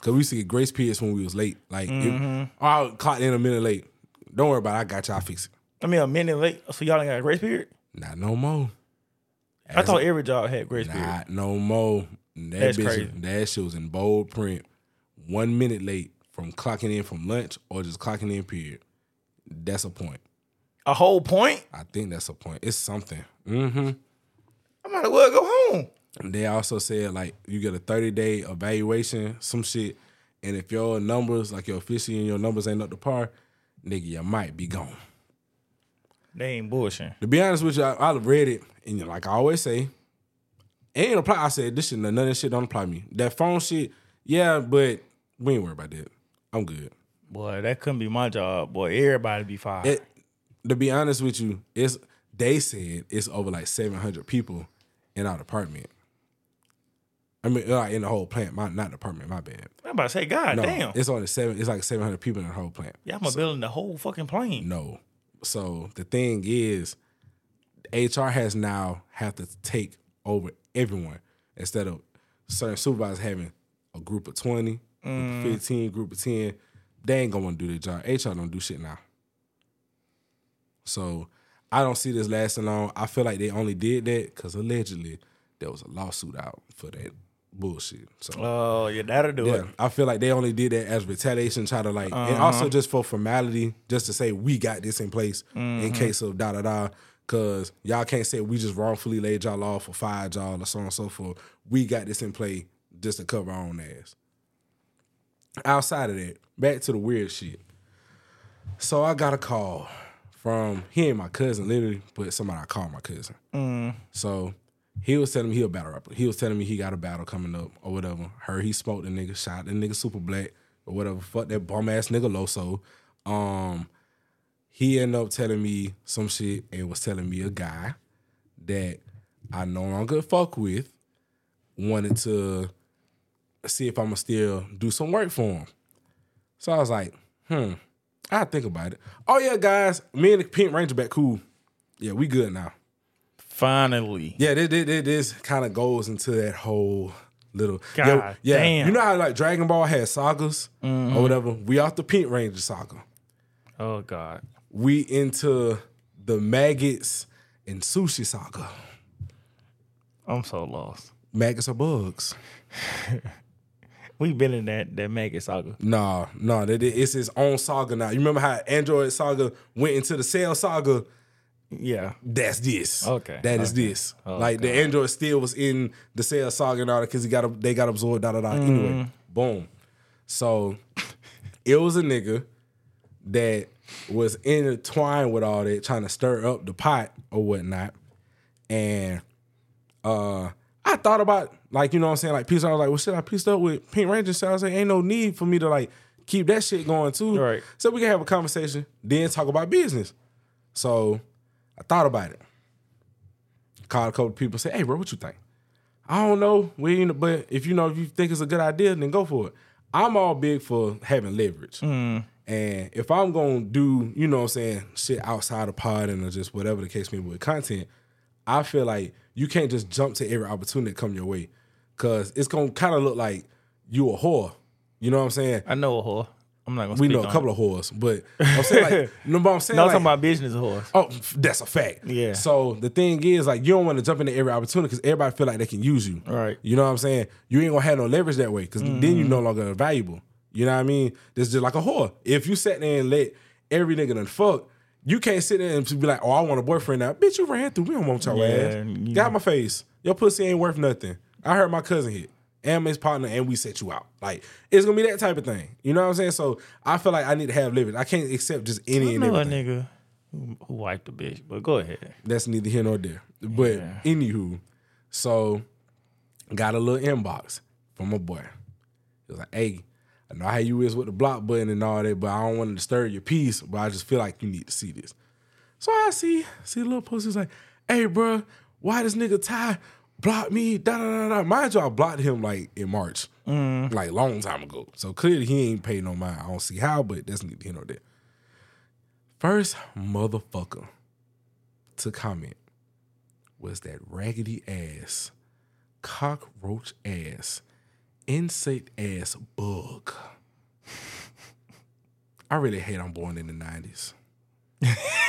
Cause we used to get grace periods when we was late. Like,
Mm-hmm.
oh, I clocked in a minute late. Don't worry about it. I got y'all fix it.
I mean, a minute late. So y'all ain't got a grace period?
Not no more.
I thought every job had grace period.
Not no more. That
That's
bitch,
crazy.
that shit was in bold print. One minute late from clocking in from lunch or just clocking in. Period. That's a point.
A whole point?
I think that's a point. It's something. Mm-hmm.
I might as well go home.
They also said like you get a thirty day evaluation, some shit, and if your numbers, like your efficiency and your numbers ain't up to par, nigga, you might be gone.
They ain't bullshitting.
To be honest with you, I, I read it, and like I always say, it ain't apply. I said this shit, none of this shit don't apply to me. That phone shit, yeah, but we ain't worried about that. I'm good.
Boy, that couldn't be my job. Boy, everybody be fired.
It, to be honest with you, it's they said it's over like 700 people in our department. I mean, like in the whole plant, my not department, my bad.
I'm about to say, God
No,
damn.
it's only seven. It's like 700 people in the whole plant.
Yeah, building the whole fucking plane.
No. So the thing is, HR has now have to take over everyone instead of certain supervisors having a group of 20, group of mm. 15, group of 10. They ain't gonna want to do their job. HR don't do shit now. So I don't see this lasting long. I feel like they only did that because allegedly there was a lawsuit out for that bullshit. So
Oh, yeah, that'll do
yeah,
it.
I feel like they only did that as retaliation, try to like, and also uh-huh. just for formality, just to say we got this in place in mm-hmm. case of da da da. Cause y'all can't say we just wrongfully laid y'all off or fired y'all or so on and so forth. We got this in play just to cover our own ass. Outside of that, back to the weird shit. So I got a call from he my cousin, literally, but somebody I call my cousin. So he was telling me he a battle rapper. He was telling me he got a battle coming up or whatever. Heard he smoked the nigga, shot the nigga super black or whatever. Fuck that bum ass nigga Loso. Um, he ended up telling me some shit and was telling me a guy that I no longer fuck with wanted to see if I'ma still do some work for him. So I was like, hmm, I think about it. Oh yeah, guys, me and the Pink Ranger back cool. Yeah, we good now.
Finally.
Yeah, this, this, this kind of goes into that whole little.
God
yeah, yeah.
damn.
You know how like Dragon Ball had sagas or whatever. We off the Pink Ranger saga.
Oh, God.
We into the maggots and sushi saga.
I'm so lost.
Maggots are bugs.
We've been in that that maggot saga.
Nah, nah, that it's its own saga now. You remember how Android Saga went into the Cell Saga?
Yeah.
That's this.
Okay,
that is
okay.
this.
Oh,
like the Android still was in the Cell Saga and all that because he got they got absorbed. Da da da.
Mm.
Anyway, boom. So it was a nigga that was intertwined with all that, trying to stir up the pot or whatnot, and uh. I thought about like you know what I'm saying like peace. I was like, well, shit, I pieced up with Pink Ranger. So I was like, ain't no need for me to like keep that shit going too.
Right.
So we can have a conversation, then talk about business. So I thought about it. Called a couple people, say, hey, bro, what you think? I don't know. We ain't, but if you know if you think it's a good idea, then go for it. I'm all big for having leverage. Mm. And if I'm gonna do, you know what I'm saying, shit outside of pod and or just whatever the case may be with content, I feel like you can't just jump to every opportunity that come your way. Cause it's gonna kind of look like you a whore. You know what I'm saying?
I know a whore. I'm not gonna.
we
speak
know a couple
it.
of whores, but I'm saying like, no, but I'm saying
No, I'm talking about business horse.
Oh, that's a fact.
Yeah.
So the thing is, like, you don't want to jump into every opportunity because everybody feel like they can use you.
Right.
You know what I'm saying? You ain't gonna have no leverage that way because then you mm-hmm. no longer valuable. You know what I mean? This just like a whore. If you sat there and let every nigga done fuck, you can't sit there and be like, "Oh, I want a boyfriend now." Bitch, you ran through. We don't want your
Yeah,
ass. Got my face. Your pussy ain't worth nothing. I heard my cousin hit. And his partner, and we set you out. Like it's gonna be that type of thing. You know what I'm saying? So I feel like I need to have leverage. I can't accept just any
I
and everything.
nigga who, who wiped the bitch, but go ahead.
that's neither here nor there. But
Yeah.
anywho, so got a little inbox from a boy. He was like, "Hey, I know how you is with the block button and all that, but I don't want to disturb your peace. But I just feel like you need to see this." So I see see the little post. He's like, "Hey, bro, why this nigga Ty block me?" Da da da da. Mind you, I blocked him like in March, mm. like long time ago. So clearly he ain't paid no mind. I don't see how, but that's neither here nor there. First motherfucker to comment was that raggedy ass, cockroach ass, insect ass bug. I really hate I'm born in the 90s.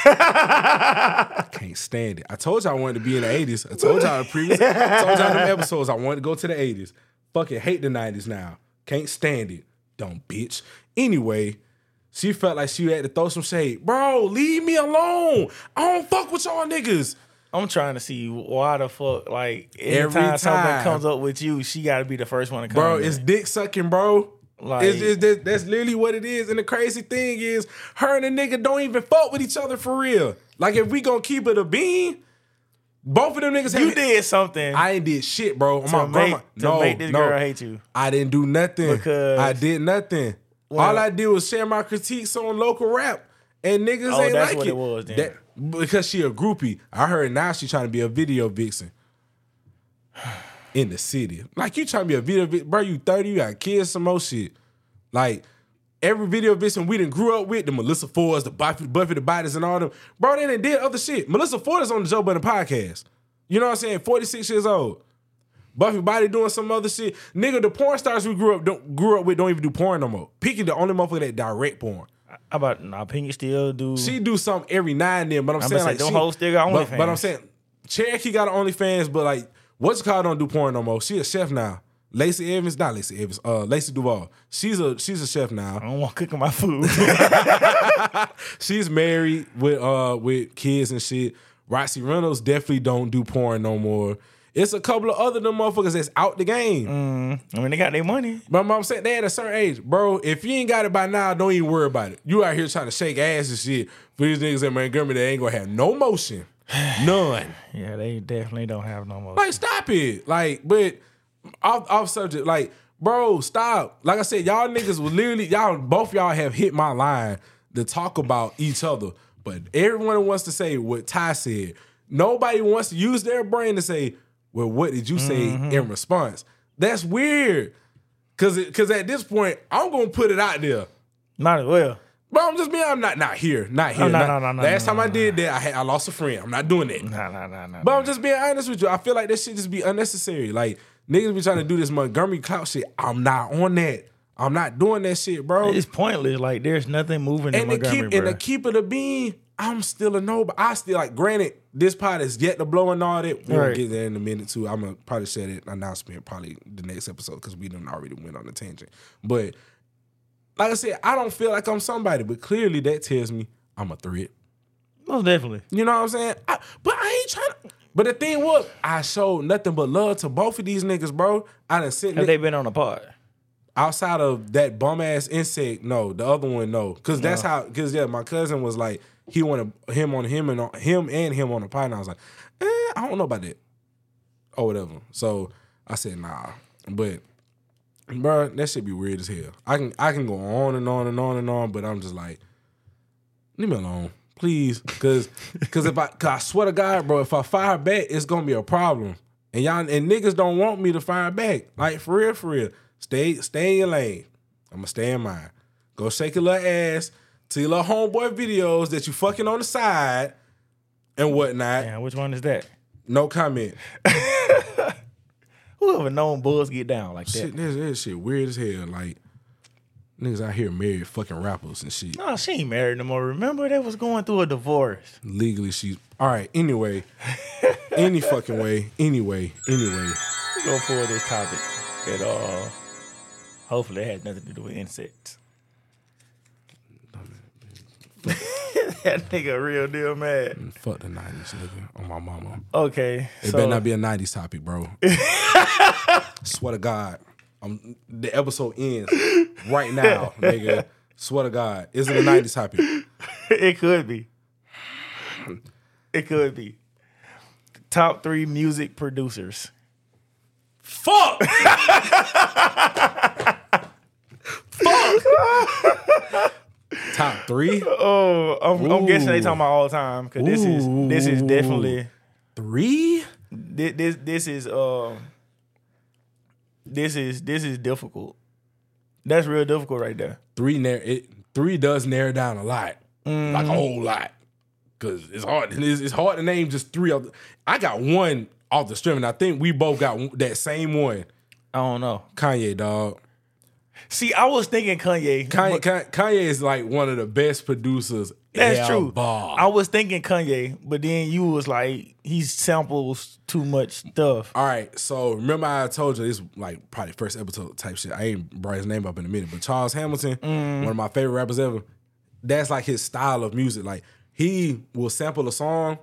I can't stand it. I told y'all I wanted to be in the 80s. I told y'all the previous I told y'all them episodes I wanted to go to the 80s. Fucking hate the 90s now. Can't stand it. Dumb bitch. Anyway, she felt like she had to throw some shade. Bro, leave me alone. I don't fuck with y'all niggas.
I'm trying to see why the fuck like every, time, something comes up with you, she got to be the first one to come.
Bro,
in.
it's dick sucking, bro.
Like-
it's, it's, that- that's literally what it is. And the crazy thing is, her and the nigga don't even fuck with each other for real. Like, if we gonna keep it a bean, both of them niggas have
you did something
I ain't did shit, bro.
to,
My
make,
grandma,
to
no,
make this
no.
girl hate you.
I didn't do nothing.
Because-
I did nothing.
Well-
All I did was share my critiques on local rap, and niggas
Oh,
ain't
that's
like
what
it.
it was then.
That- because she a groupie. I heard now she trying to be a video vixen in the city. Like you trying to be a video vixen, bro. You thirty, you got kids, some more shit. Like every video vixen we didn't grew up with, the Melissa Fords, the Buffy, Buffy the Bodies, and all them, bro. They done did other shit. Melissa Ford is on the Joe Budden podcast. You know what I'm saying? Forty six years old. Buffy Body doing some other shit. Nigga, the porn stars we grew up don't, grew up with don't even do porn no more. Pinky the only motherfucker that direct porn.
How about nah, Pinky still do?
She do something every now and then, but I'm,
I'm
saying like she,
hoes still got
but, but I'm
OnlyFans.
saying Cherokee got an OnlyFans, but like what's called don't do porn no more. She a chef now. Lacey Evans, not Lacey Evans, uh, Lacey Duvalle. She's a she's a chef now.
I don't want cooking my food.
She's married with uh with kids and shit. Roxy Reynolds definitely don't do porn no more. It's a couple of other them motherfuckers that's out the game. Mm-hmm.
I mean, they got their money.
But I'm saying they at a certain age, bro. If you ain't got it by now, don't even worry about it. You out here trying to shake ass and shit for these niggas in Montgomery that ain't gonna have no motion, none.
Yeah, they definitely don't have no motion.
Like, stop it. Like, but off off subject. Like, bro, stop. Like I said, y'all niggas was literally y'all both y'all have hit my line to talk about each other. But everyone wants to say what Ty said. Nobody wants to use their brain to say, well, what did you say in mm-hmm. response? That's weird. Cause it, cause at this point, I'm gonna put it out there.
Might as well.
Bro, I'm just being, I'm not not here, not oh, here.
no,
not-
no, no, no,
Last
no,
time I did that, I had I lost a friend. I'm not doing that.
Nah, nah, nah, nah.
But I'm just being honest with you. I feel like that shit just be unnecessary. Like niggas be trying to do this Montgomery clout shit. I'm not on that. I'm not doing that shit, bro.
it's pointless. Like, there's nothing moving in
and to
Montgomery,
keep and to keep it a bean, I'm still a no. But I still like. Granted, this pot is yet to blow and all that. We'll
Right.
get there in a minute too. I'm gonna probably say that announcement probably the next episode because we done already went on a tangent. But like I said, I don't feel like I'm somebody, but clearly that tells me I'm a threat.
Most definitely.
You know what I'm saying? I, but I ain't trying to. But the thing was, I showed nothing but love to both of these niggas, bro. I done sit
Have they been on a pod?
outside of that bum ass insect. No, the other one, no, because that's how. Because yeah, my cousin was like, he wanted him on him and on him and him on the pod. And I was like, eh, I don't know about that, or whatever. So I said, nah, but. Bro, that should be weird as hell. I can I can go on and on and on and on, but I'm just like, leave me alone, please, because because if I cause I swear to God, bro, if I fire back, it's gonna be a problem, and y'all and niggas don't want me to fire back, like for real, for real. Stay stay in your lane. I'm gonna stay in mine. Go shake your little ass to your little homeboy videos that you fucking on the side and whatnot.
Yeah, which one is that?
No comment.
Whoever known bulls get down like that?
Shit, this, this shit weird as hell. Like, Niggas out here married fucking rappers and shit.
No, she ain't married no more. Remember they was going through a divorce.
Legally, she's all right. Anyway, any fucking way. Anyway, anyway.
We gonna this topic at all. hopefully it has nothing to do with insects. that nigga real deal mad.
Fuck the nineties, nigga. On my mama.
Okay.
It
so,
better not be a nineties topic, bro. Swear to God, um, the episode ends right now, nigga. Swear to God, is it a nineties topic?
it could be. It could be. Top three music producers.
Fuck. Fuck. Top three,
Oh, I'm, I'm guessing they talking about all the time because this is this is definitely
three.
this this, this is um this is this is difficult. That's real difficult right there.
Three narrow. It three does narrow down a lot, like a whole lot, because it's hard. It's, it's hard to name just three. Of the, I got one off the stream, and I think we both got that same one.
I don't know.
Kanye, dog.
See, I was thinking Kanye.
Kanye,
but
Kanye, is like one of the best producers.
that's true. I was thinking Kanye, but then you was like, he samples too much stuff.
All right, so remember I told you this like probably first episode type shit. I ain't brought his name up in a minute, but Charles Hamilton,
Mm.
one of my favorite rappers ever. That's like his style of music. Like he will sample a song,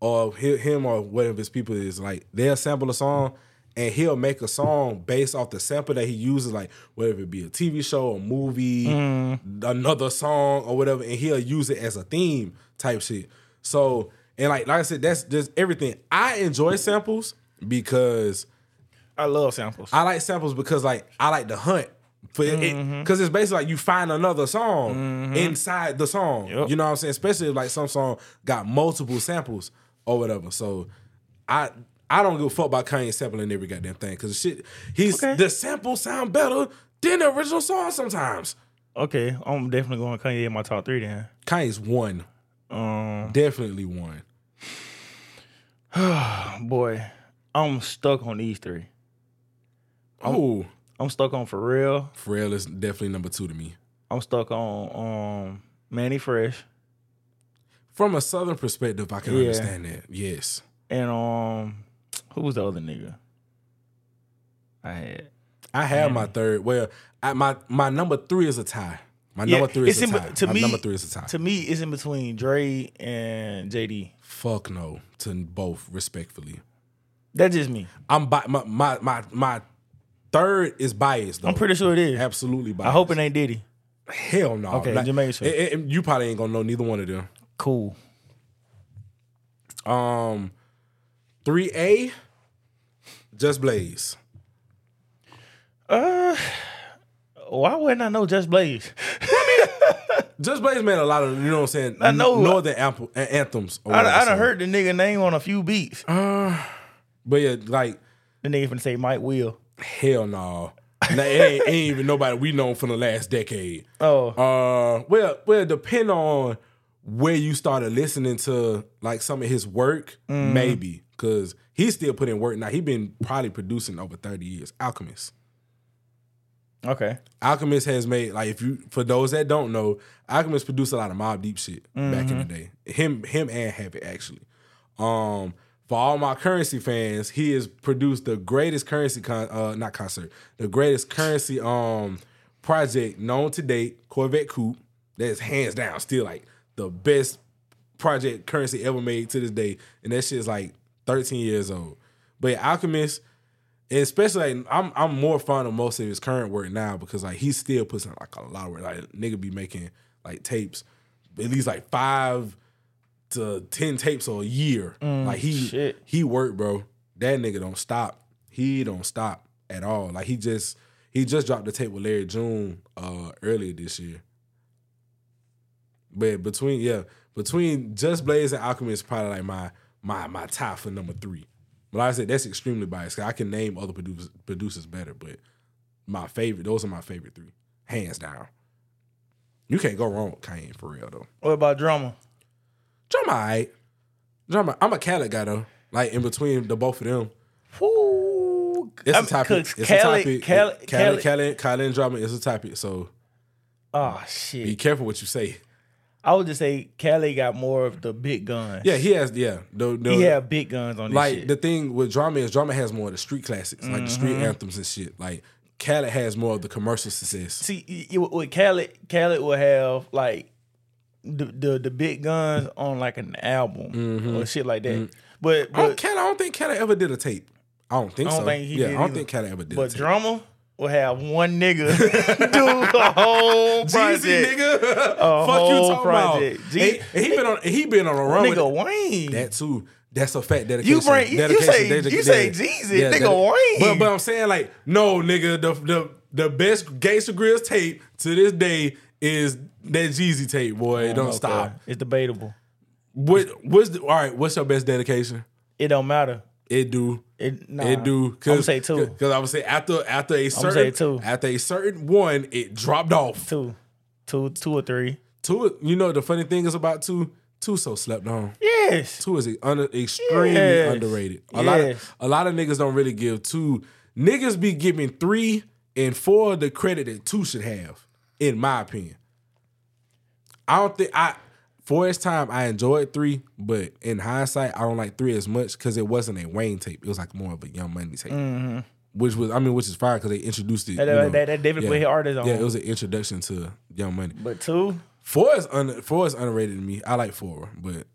or him or whatever his people is like they'll sample a song, and he'll make a song based off the sample that he uses. Like whether it be a TV show, a movie,
Mm.
another song, or whatever, and he'll use it as a theme type shit. So and like like I said, that's just everything. I enjoy samples because.
I love samples.
I like samples because like I like to hunt for it because it's basically like you find another song inside the song.
Yep.
You know what I'm saying? Especially if like some song got multiple samples or whatever. So I I don't give a fuck about Kanye sampling every goddamn thing because shit he's
Okay.
the samples sound better than the original song sometimes.
okay, I'm definitely going Kanye in my top three then.
Kanye's one,
Um,
definitely one.
boy, I'm stuck on these three.
Oh,
I'm stuck on For Real.
Pharrell is definitely number two to me.
I'm stuck on um Mannie Fresh
From a southern perspective, I can
Yeah.
understand that. Yes.
and um who was the other nigga? I had.
I have my third. Well, I, my my number three is a tie. My
Yeah,
number three is a tie.
to
my
me-
number three is a tie.
To me, it's in between Dre and JD.
Fuck no to both, respectfully.
That's just me.
I'm bi- my my my my third is biased though.
I'm pretty sure it is.
absolutely biased.
I hope it ain't Diddy.
hell no.
Okay, just making sure.
it- it- you probably ain't gonna know neither one of them.
Cool.
Um, three A, Just Blaze.
Uh, why wouldn't I know Just Blaze?
Just Blaze made a lot of you know what I'm saying.
I know.
northern amp- anthems.
I, I
whatever,
done heard the nigga name on a few beats.
but yeah, like
The nigga finna say Mike Will.
Hell no. Nah, it ain't, ain't even nobody we known from the last decade.
Oh,
Uh, well, well, depend on where you started listening to like some of his work,
Mm-hmm.
maybe because he's still putting work now. He been probably producing over thirty years. Alchemist.
okay.
Alchemist has made like if you for those that don't know, Alchemist produced a lot of Mobb Deep shit back in the day. Him, him and Havoc actually. Um, for all my Curren$y fans, he has produced the greatest Curren$y con uh not concert, the greatest Curren$y um project known to date, Covert Coup. That's hands down still like the best project Curren$y ever made to this day, and that shit's like 13 years old. But Alchemist, especially like, I'm I'm more fond of most of his current work now because like he still puts in like a lot of work. Like nigga be making like tapes, at least like five to ten tapes a year. like he
shit.
he work, bro. That nigga don't stop. He don't stop at all. Like he just he just dropped the tape with Larry June uh earlier this year. But between yeah, between Just Blaze and Alchemist, probably like my my my tie for number three. But like I said, that's extremely biased. I can name other producers producers better, but my favorite, those are my favorite three, hands down. You can't go wrong with Kanye for real though.
What about drama?
Drama, alright. Drama, I'm a Cali guy though. Like in between the both of them,
Woo.
it's a topic. It's
Khaled-
a topic.
Cali,
Cali,
Khaled-
Khaled, Khaled and drama is a topic. So
Oh
Be careful what you say.
I would just say Cali got more of the big guns.
Yeah, he has. Yeah, the, the,
He have big guns on this
like
shit.
the thing with drama is drama has more of the street classics, like the street
Mm-hmm.
anthems and shit. Like Khaled has more of the commercial success.
See, with Khaled, Khaled will have like the the, the big guns on like an album or shit like that. But
Mm-hmm. I don't,
but
Khaled, I don't think Khaled ever did a tape. I don't think
I don't
so.
think he
yeah, I don't
either.
think Khaled ever did. a
but
tape.
drama will have one nigga do a whole
Jeezy,
project.
nigga. Fuck you talking
project.
about. And he been on he been on a run with
Nigga Wayne.
that too. That's a fact. Dedication.
You bring- you- you
dedication,
say-
dedication,
you say
yeah.
Jeezy, nigga
dedi-
Wayne.
But but I'm saying like no nigga the the the best Gangsta Grillz tape to this day is that Jeezy tape boy. It don't
Okay.
stop.
It's debatable.
What what's the, all right? What's your best dedication?
It don't matter.
It do.
It nah,
It do.
I'm say two.
Because I would say after after a
say
certain
two.
after a certain one, it dropped off.
Two, two, two or three.
Two. You know the funny thing is about two. Two so slept on.
Yes.
Two is under, extremely
Yes.
underrated. A lot of a lot of niggas don't really give two. Niggas be giving three and four the credit that two should have, in my opinion. I don't think I for its time I enjoyed three, but in hindsight, I don't like three as much because it wasn't a Wayne tape. It was like more of a Young Money tape, which was I mean, which is fine because they introduced it.
Mm-hmm. That-
you know,
that- that David his artist on.
Yeah, it was an introduction to Young Money.
But two,
Four is un, four is underrated to me. I like four, but it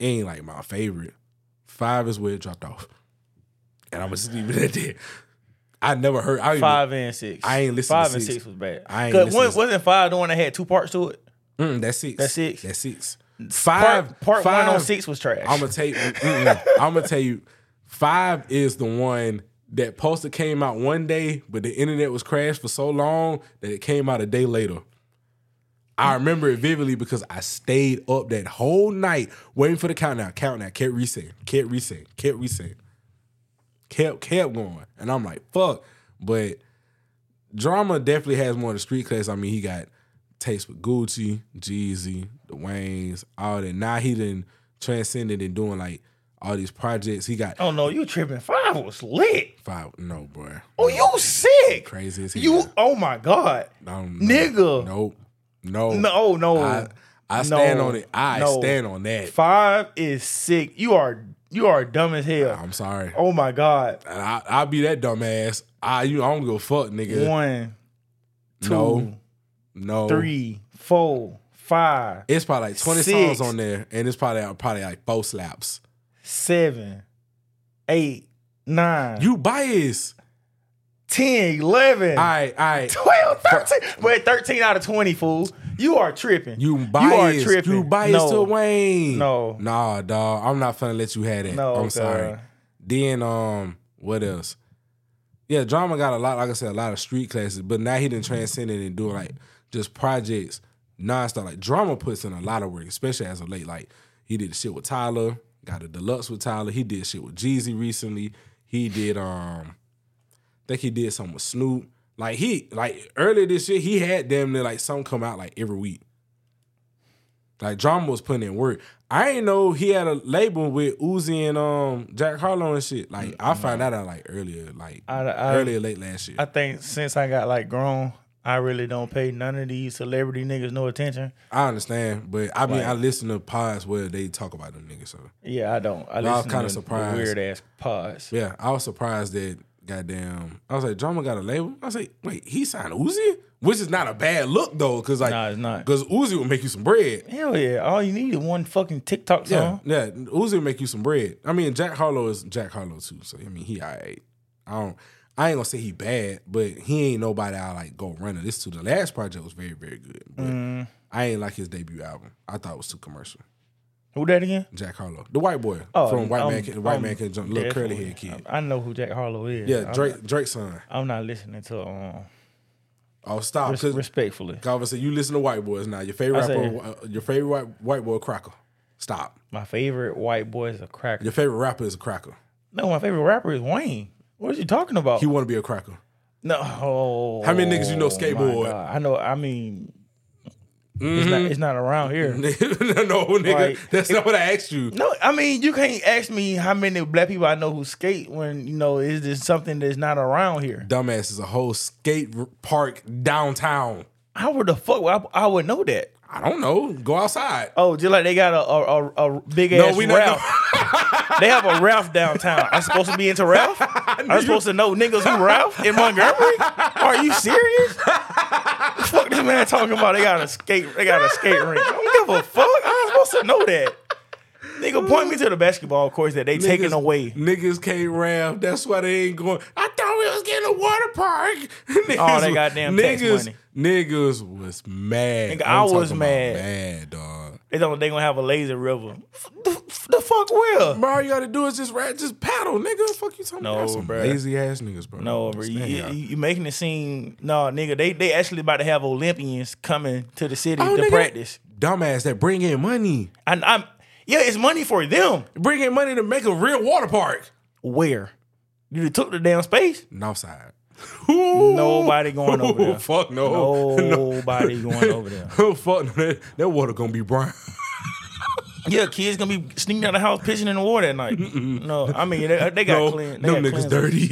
ain't like my favorite. Five is where it dropped off, and I'm just leave it at that. I never heard. I don't even-
five and six.
I ain't listen to
Five and
six.
six was bad.
I ain't
'Cause
listen
one, wasn't five the one that had two parts to it?
Mm, that's six.
That's six.
That's six. Five.
Part, part
five,
one on six was trash.
I'm gonna tell you. I'm gonna tell you. Five is the one that poster came out one day, but the internet was crashed for so long that it came out a day later. I remember it vividly because I stayed up that whole night waiting for the countdown. Countdown kept resetting, kept resetting, kept resetting, kept kept going, and I'm like, fuck. But drama definitely has more of the street class. I mean, he got taste with Gucci, Jeezy, the Waynes, all that. Now he done transcended and doing like all these projects. He got
oh no, you tripping. Five was lit.
five. No, boy,
Oh, you sick.
crazy as hell.
You oh my God.
No, no,
Nigga.
Nope. No.
No, no.
I, I stand
No.
on it. I
No.
stand on that.
Five is sick. You are you are dumb as hell.
I'm sorry.
Oh my God.
And I, I'll be that dumbass. I you I don't give a fuck, nigga.
One, two,
No. No.
three, four, five,
It's probably like 20
Six.
songs on there, and it's probably probably like four slaps.
seven, eight, nine,
You biased.
10, 11,
All right, all right.
12, 13. Wait, 13 out of 20, fool. You are tripping.
You
You are
biased. You,
tripping.
biased
No.
to Wayne.
No.
Nah, dog. I'm not finna let you have that.
No,
I'm sorry. Then um, what else? Yeah, drama got a lot, like I said, a lot of street classes, but now he done transcended and doing like just projects nonstop. Like drama puts in a lot of work, especially as of late. Like he did the shit with Tyler, got a deluxe with Tyler. He did shit with Jeezy recently. He did um I think he did something with Snoop. Like he like earlier this year, he had damn near like something come out like every week. Like drama was putting in work. I ain't know he had a label with Uzi and um Jack Harlow and shit. Like I found that out like earlier, like
I- I-
earlier late last year.
I think since I got like grown, I really don't pay none of these celebrity niggas no attention.
I understand, but I mean
Like-
I listen to pods where they talk about them niggas. So
Yeah, I don't. I
was kinda
to
surprised.
weird ass pods.
yeah, I was surprised that goddamn. I was like, drama got a label. I was like, wait, he signed Uzi, which is not a bad look though, because like,
Nah, it's not.
because Uzi will make you some bread.
Hell yeah! All you need is one fucking TikTok
Yeah,
song.
yeah. Uzi will make you some bread. I mean, Jack Harlow is Jack Harlow too. So I mean, he alright. I don't. I ain't gonna say he bad, but he ain't nobody I like go running. this to. The last project was very very good, but
Mm.
I ain't like his debut album. I thought it was too commercial.
Who that again?
Jack Harlow, the white boy
Oh,
from White
I'm-
Man, Can, White
I'm
Man can jump, little curly head kid.
I, I know who Jack Harlow is.
Yeah,
I'm
Drake Drake's son.
I'm not listening to um
Oh, stop!
res- respectfully.
say you listen to white boys now. Your favorite
say-
rapper, uh, your favorite white, white boy, cracker. Stop.
My favorite white boy is a cracker.
Your favorite rapper is a cracker.
No, my favorite rapper is Wayne. What are you talking about?
He want to be a cracker.
no. Oh,
How many niggas you know
oh
skateboard?
I know. I mean, it's not. It's not around here.
no, nigga,
Like-
that's not what I asked you.
No, I mean you can't ask me how many black people I know who skate when you know is this something that's not around here.
Dumbass is a whole skate r- park downtown.
How would the fuck would I, I would know that?
I don't know. Go outside.
Oh, just like they got a a, a, a big
No,
ass
we not-
Ralph. they have a Ralph downtown. I'm supposed to be into Ralph. I'm supposed to know niggas who Ralph in Montgomery. Are you serious? fuck this man talking about? They got a skate. They got a skate rink. I don't give a fuck. I'm supposed to know that. Nigga, point me to the basketball courts that they taking away.
Niggas can't ramp. That's why they ain't going. I thought we was getting a water park. niggas,
Oh, they goddamn tax
niggas,
money.
Niggas was mad.
Nigga, I was mad.
Mad dog.
They don't. They gonna have a lazy river. The, the fuck will?
Bro, all you gotta do is just rap, just paddle, nigga. Fuck you talking
No,
about? Some
bruh.
lazy ass niggas, bro.
No, bro, you, you, you making it seem no, nigga. They they actually about to have Olympians coming to the city
Oh,
to
nigga,
practice.
Dumbass that bring in money.
And I'm yeah, it's money for them.
Bring in money to make a real water park.
Where you took the damn space?
Northside.
Nobody going over there.
Fuck no.
Nobody going over there.
Oh fuck no. That, that water gonna be brown.
Yeah, kids gonna be sneaking out of the house pissing in the water at night. No, I mean they, they got
no,
clean. They
them
got
niggas dirty.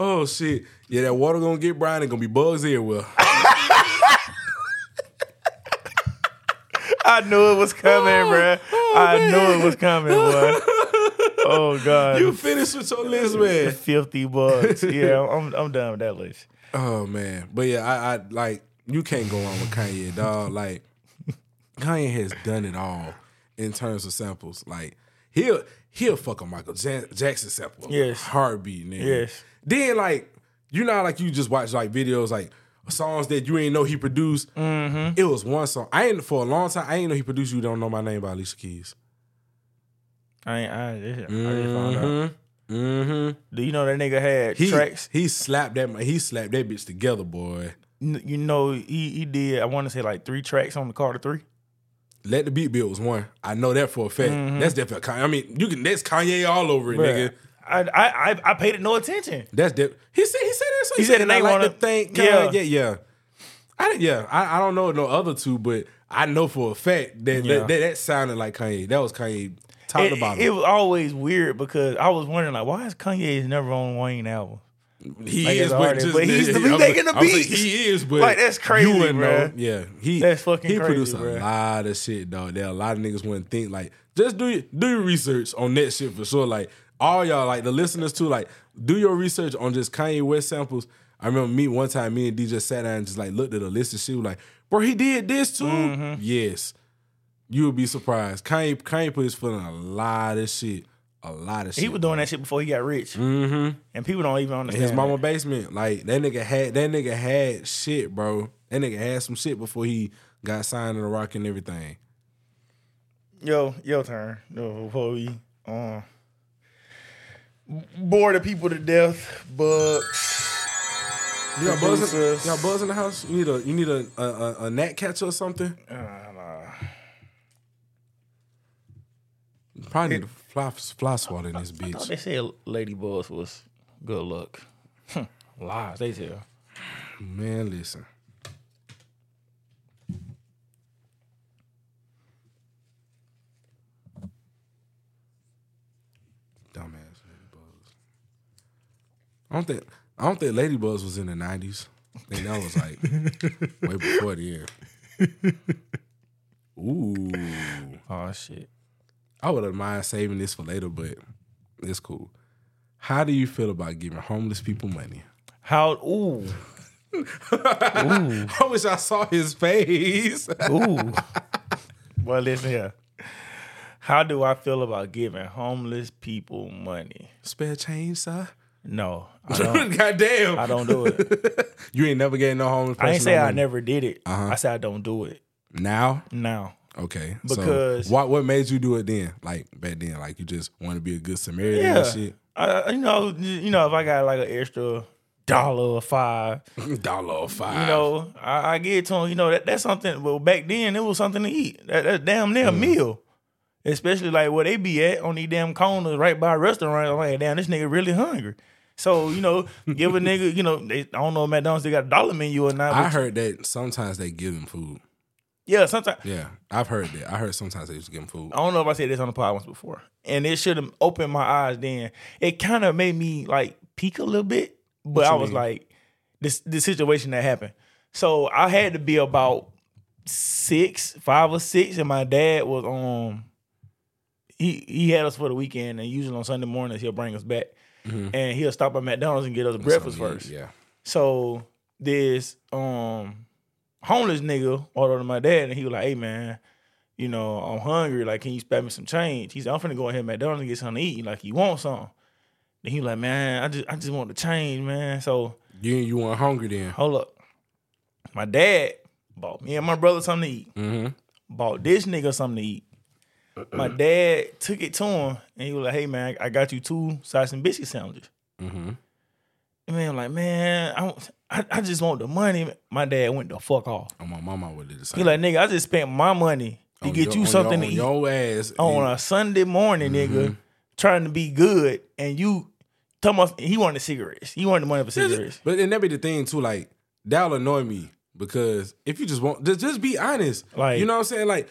oh shit. Yeah, that water gonna get brown It gonna be bugs everywhere.
I knew it was coming, oh, bruh. Oh, I knew it was coming, boy. Oh god,
You finished with your list, man.
fifty bucks. Yeah, I'm I'm done with that list.
Oh man, but yeah, I, I like you can't go on with Kanye, dog. Like Kanye has done it all in terms of samples. Like he'll he'll fuck a Michael Jan- Jackson sample,
Yes.
heartbeat, nigga.
Yes.
Then like you know, like you just watch like videos like songs that you ain't know he produced.
Mm-hmm.
It was one song. I ain't for a long time. I ain't know he produced. You don't know my name by Alicia Keys.
I ain't, I, just, I just found out.
Mm-hmm.
Do you know that nigga had
He
tracks?
he slapped that he slapped that bitch together, boy.
N- You know he he did. I want to say like three tracks on the Carter Three.
Let the beat build was one. I know that for a fact. That's definitely Kanye. I mean, you can that's Kanye all over it, nigga.
Bruh, I, I I I paid it no attention.
That's def- he said he said that. So
He said the
I
name
like to.
Yeah.
Yeah, yeah, yeah. I yeah. I, I don't know no other two, but I know for a fact that
Yeah.
that, that, that sounded like Kanye. That was Kanye top
It,
to bottom.
it was always weird because I was wondering like why is Kanye never on Wayne album?
he
like
is, but, just,
but he's the- he
I'm
making the
I'm like,
beats.
he is, but
Like, that's crazy,
You wouldn't know. Yeah, he
That's fucking
He
crazy,
produced a
bruh.
lot of shit, dog. There a lot of niggas wouldn't think like just do your, do your research on that shit for sure. Like all y'all, like the listeners too, like do your research on just Kanye West samples. I remember me one time, me and DJ sat down and just like looked at a list of shit. Like, bro, he did this too.
Mm-hmm.
Yes, you would be surprised. Kanye, Kanye put his foot in a lot of shit. A lot of shit.
He was doing that shit before he got rich,
Mm-hmm.
and people don't even understand.
His
that.
mama basement, like that nigga had that nigga had shit, bro. That nigga had some shit before he got signed to the rock and everything.
Yo, your turn. Yo, before we uh, bore the people to death, bucks.
You got buzz, in, you got buzz in the house. You need a you need a a, a, a gnat catcher or something.
Uh, nah.
Probably need a fly fly in this bitch.
they said Ladybugs was good luck. Hmm. Lies, they tell.
Man, listen. Dumbass ladybugs. I don't think I don't think ladybugs was in the nineties. I think that was like way before the end. Ooh,
Oh shit.
I would have mind saving this for later, but it's cool. How do you feel about giving homeless people money?
How? Ooh,
I wish I saw his face.
ooh. well, listen here. How do I feel about giving homeless people money?
Spare change, sir.
No, I don't.
Goddamn.
I don't do it.
You ain't never getting no homeless person.
I ain't say
no
I
money.
never did it.
Uh-huh.
I said I don't do it
Now?
now.
Okay.
Because-
so what what made you do it then? Like back then, like you just want to be a good Samaritan and shit.
I, you know, you know, if I got like an extra dollar or five,
Dollar or five.
you know, I, I give it to them. You know, that that's something. Well, back then it was something to eat. That, that's damn near a mm. meal. Especially like where they be at on these damn corners right by restaurants. I'm like, damn, this nigga really hungry. So you know, give a nigga, you know, they, I don't know if McDonald's they got a dollar menu or not.
I heard that sometimes they give them food.
Yeah, sometimes
Yeah, I've heard that. I heard sometimes they just give them food.
I don't know if I said this on the pod once before, and it should have opened my eyes. Then it kind of made me like peek a little bit but I was
mean?
like, this the situation that happened. So I had to be about six, five or six, and my dad was um he he had us for the weekend, and usually on Sunday mornings he'll bring us back, and he'll stop at McDonald's and get us breakfast
Mm-hmm. So,
first.
Yeah.
So this um homeless nigga ordered to my dad, and he was like, "Hey man, you know I'm hungry. Like, can you spare me some change?" He said, "I'm finna go ahead to McDonald's and get something to eat. Like, you want something?" Then he was like, "Man, I just I just want the change, man." So
You you weren't hungry then.
hold up, my dad bought me and my brother something to eat.
Mm-hmm.
Bought this nigga something to eat. My dad took it to him, and he was like, "Hey man, I got you two sausage and biscuit sandwiches."
Mm-hmm.
And man, I'm like, man, I, I I just want the money. My dad went the fuck off.
Oh, my mama would do the same.
He like, nigga, I just spent my money to
On
get
your-
you something
your,
to eat
your ass.
on
and-
a Sunday morning, nigga, mm-hmm. trying to be good, and you tell me he wanted cigarettes. He wanted the money for cigarettes.
But and that be the thing too, like that'll annoy me because if you just want just, just be honest.
Like-
you know what I'm saying? Like,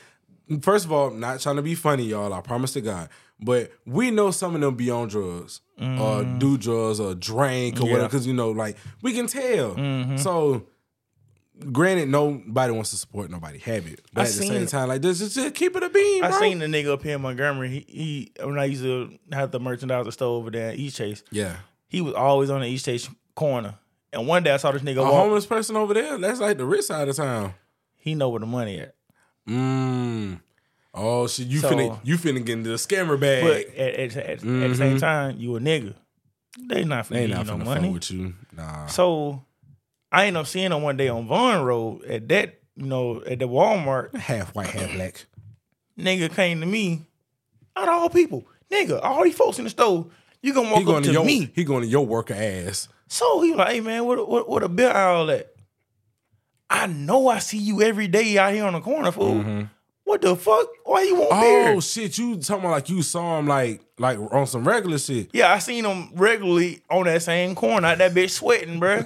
first of all, not trying to be funny, y'all. I promise to God. But we know some of them be on drugs or do drugs or drink or
Mm. Yeah.
whatever. Cause you know, like we can tell.
Mm-hmm.
So granted, nobody wants to support nobody habit. But
I
at the same time, like just, just, just keep it a beam,
I
bro.
seen the nigga up here in Montgomery. He, he when I used to have the merchandise store over there at East Chase.
yeah.
He was always on the East Chase corner. And one day I saw this nigga
A
walk.
homeless person over there, that's like the rich side of town.
He know where the money at.
Mm. Oh shit! You
So-
finna you finna get into the scammer bag.
But at, at, at, at the same mm-hmm. time, you a nigga. They not finna
they not
no
finna
money.
with you. Nah.
So I ended up seeing him one day on Vaughn Road at that, you know, at the Walmart.
half white, half black.
Nigga came to me, out of all people, nigga, all these folks in the store, you gonna walk
He going
up
to
to
your
me.
he going to your worker ass.
So he like, hey man, what what what a bill aisle at? I know I see you every day out here on the corner, fool. Mm-hmm. What the fuck? Why you want beer?
Oh shit! You talking about like you saw him like like on some regular shit.
Yeah, I seen him regularly on that same corner. Out that bitch sweating, bro.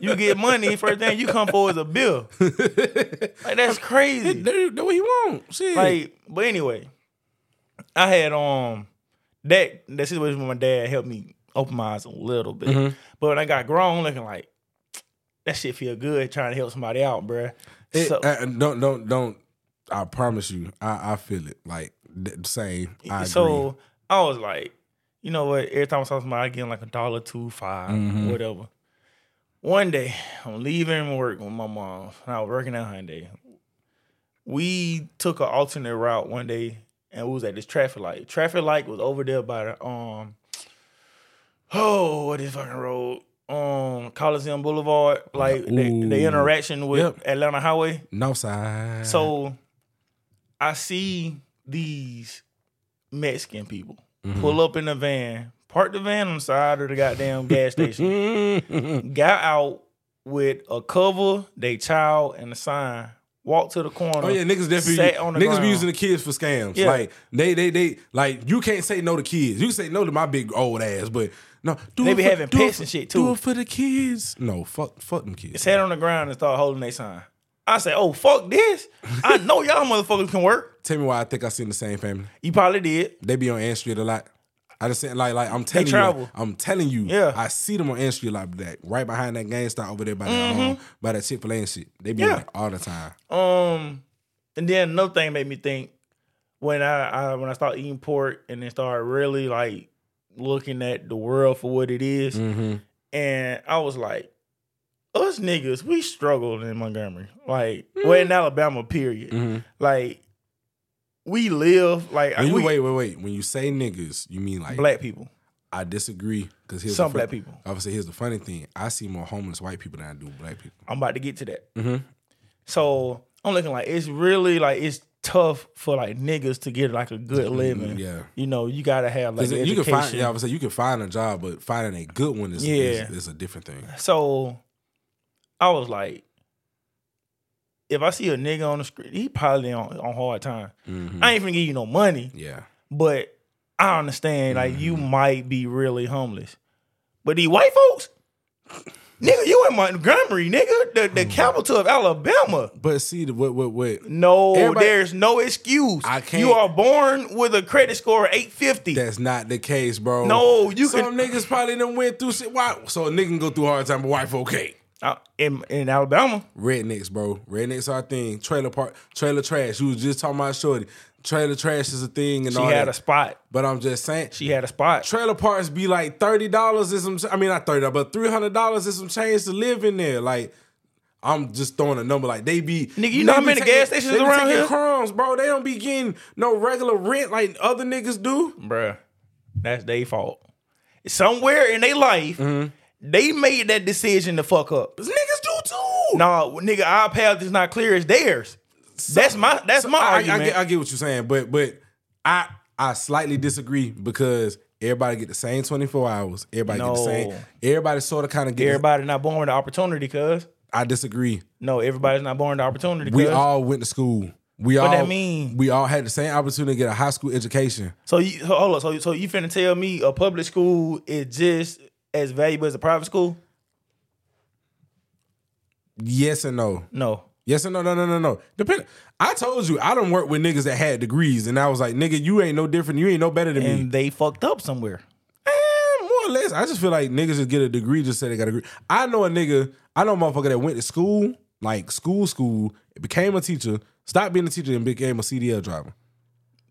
you get money, first thing you come for is a bill. like that's crazy.
That, that what he want. Shit.
Like, but anyway, I had um that that situation with my dad helped me open my eyes a little bit.
Mm-hmm.
But when I got grown, looking like that shit feel good trying to help somebody out, bro.
It-
so,
uh, don't don't don't. I promise you, I I feel it like the same. I agree.
so I was like, you know what? Every time I saw somebody, I get like a dollar, two, five,
Mm-hmm.
whatever. One day, I'm leaving work with my mom. and I was working at Hyundai. We took an alternate route one day, and we was at this traffic light. Traffic light was over there by the um, oh, what is fucking road? Um, Coliseum Boulevard, like the, the interaction with
Yep.
Atlanta Highway.
no side.
So I see these Mexican people
Mm-hmm.
pull up in the van, park the van on the side of the goddamn gas station, got out with a cover, they child, and a sign. Walk to the corner.
Oh yeah, niggas definitely
sat on the
niggas
ground.
be using the kids for scams.
Yeah.
Like they they they like you can't say no to kids. You can say no to my big old ass, but no, do
They be
for-
having
do
pets and shit,
Do
too.
it for the kids. No, fuck fuck them kids.
sat on the ground and started holding their sign. I said, "Oh fuck this! I know y'all motherfuckers can work.
Tell me why I think I seen the same family.
You probably did.
They be on Ann Street a lot. I just said like like I'm telling you, like, I'm telling you,
Yeah.
I see them on Ann Street like that, right behind that GameStop over there by that um, by that Chick Fil A and shit. They be
Mm-hmm. Yeah.
like all the time.
Um, and then another thing made me think when I, I when I started eating pork and then started really like looking at the world for what it is,
Mm-hmm.
and I was like, us niggas, we struggled in Montgomery, like well in Alabama, period.
Mm-hmm.
Like we live like
you
we,
wait, wait, wait. When you say niggas, you mean like
black people.
I disagree because here's
Some
the
black people.
I would say here's the funny thing. I see more homeless white people than I do black people.
I'm about to get to that.
Mhm.
So I'm looking like it's really like it's tough for like niggas to get like a good living.
Mm-hmm. yeah.
You know, you gotta have like
Because you can
education.
find, yeah, I would say you can find a job, but finding a good one is,
Yeah.
is, is a different thing.
So I was like, if I see a nigga on the street, he probably on, on hard time.
Mhm.
I ain't finna give you no money,
Yeah.
but I understand like you
Mm-hmm.
might be really homeless. But these white folks, Nigga, you in Montgomery, nigga, the, the capital of Alabama.
But see, the what what what?
No,
Everybody-
there's no excuse.
I can't-
You are born with a credit score of 850.
That's not the case, bro.
No, you
Some
can-
niggas probably done went through shit. Why? So a nigga can go through hard time, but white folk can't.
Uh, in, in Alabama.
Rednecks, bro. Rednecks are a thing. Trailer park, trailer trash. You was just talking about shorty. Trailer trash is a thing and
She
all
had
that.
a spot.
but I'm just saying,
She had a spot.
trailer parks be like thirty dollars is some. I mean, not thirty, but three hundred dollars is some change to live in there. Like. I'm just throwing a number like they be
Nigga, you know how many
taking-
gas stations
they
around here?
Crumbs, bro. They don't be getting no regular rent like other niggas do.
Bruh, that's their fault. Somewhere in their life,
Mm-hmm.
They made that decision to fuck up.
Niggas do too.
Nah, nigga, our path is not clear as theirs. that's my that's my
I, I,
argument.
get, I get what you're saying, but but I I slightly disagree because everybody get the same 24 hours. Everybody get the same. Everybody sort of kind of get.
Everybody not born with the opportunity, cuz.
I disagree.
No, everybody's not born with the opportunity.
We
cuz.
all went to school. We
What
all
that mean?
We all had the same opportunity to get a high school education.
So you so, hold on. So so you finna tell me a public school is just as valuable as a private school?
Yes and no.
No.
Yes and no, no, no, no, no. Depend. I told you I don't work with niggas that had degrees, and I was like, nigga, you ain't no different. You ain't no better than me.
And they fucked up somewhere.
Eh, more or less. I just feel like niggas just get a degree just say they got a degree. I know a nigga, I know a motherfucker that went to school, like school, school, became a teacher, stopped being a teacher, and became a CDL driver.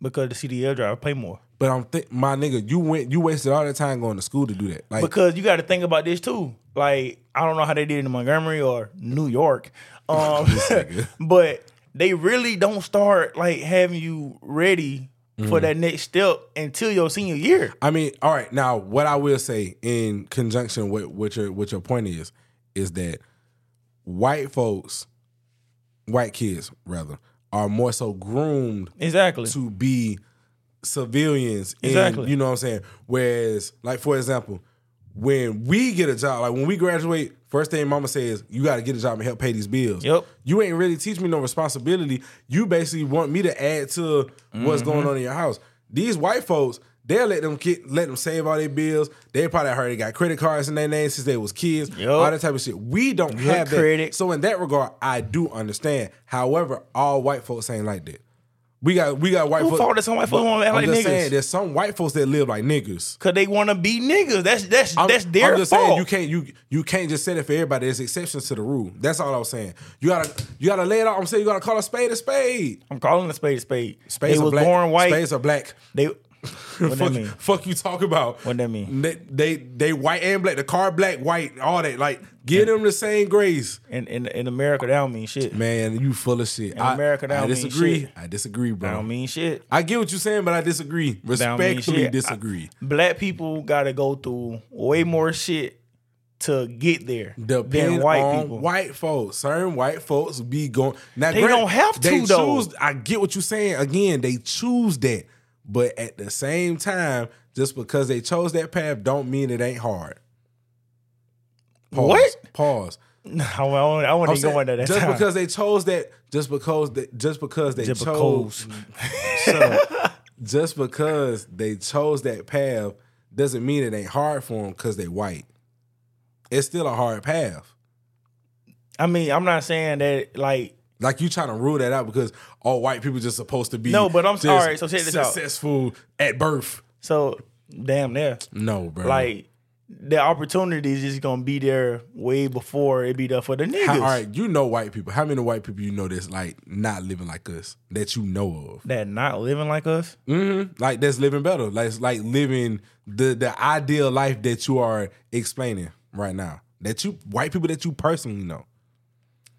Because the CDL driver pay more.
But I'm think my nigga, you went, you wasted all that time going to school to do that. Like,
Because you got to think about this too. Like I don't know how they did it in Montgomery or New York, um, but they really don't start like having you ready for
Mm.
that next step until your senior year.
I mean, all right. Now, what I will say in conjunction with what your what your point is, is that white folks, white kids rather, are more so groomed
Exactly.
to be civilians. and-
Exactly.
you know what I'm saying? Whereas, like for example, when we get a job, like when we graduate, first thing mama says, you gotta get a job and help pay these bills.
Yep.
You ain't really teach me no responsibility. You basically want me to add to what's mm-hmm. going on in your house. These white folks, they'll let them get let them save all their bills. They probably already got credit cards in their name since they was kids.
Yep.
All that type of shit. We don't have that.
credit.
So in that regard, I do understand. However, all white folks ain't like that. We got we got white
Who
folks.
that some white folks wanna act like
just
niggas?
saying, there's some white folks that live like niggas.
Cause they want to be niggas. That's that's
I'm,
that's their
I'm just
fault.
saying you can't you you can't just say it for everybody. There's exceptions to the rule. That's all I was saying. You gotta you gotta lay it out. I'm saying you gotta call a spade a spade.
I'm calling a spade a spade.
Spades
they
are
was
black.
born white.
Spades are black.
They what that
fuck,
mean?
fuck you talk about.
What that mean?
They, they they white and black. The car black, white, all that. Like give them the same grace.
In in in America, that don't mean shit.
Man, you full of shit.
In America, that
I
don't mean
disagree.
shit.
I disagree, bro.
That don't mean shit.
I get what you're saying, but I disagree.
That mean
Respectfully disagree.
I- black people got to go through way more shit to get there
Depend
than white people.
white folks. Certain white folks be going. Now
They
granted,
don't have to,
they
though.
Choose, I get what you're saying. Again, they choose that, but at the same time, just because they chose that path, don't mean it ain't hard. Pause.
What?
Pause.
I want I want to
saying,
go into that
just
time.
because they chose that, just because they, just because they
Just
chose, up. just because they chose that path doesn't mean it ain't hard for them because they white. It's still a hard path.
I mean, I'm not saying that like
Like you trying to rule that out because all white people just supposed to be
No, but I'm- sorry. so check this out.
successful at birth.
so. Damn, there.
No, bro.
Like the opportunity is just gonna be there way before it be there for the niggas.
How- all right, you know white people. How many white people you know that's like not living like us that you know of?
That not living like us.
Mm-hmm. Like that's living better. Like like living the the ideal life that you are explaining right now. That you white people that you personally know.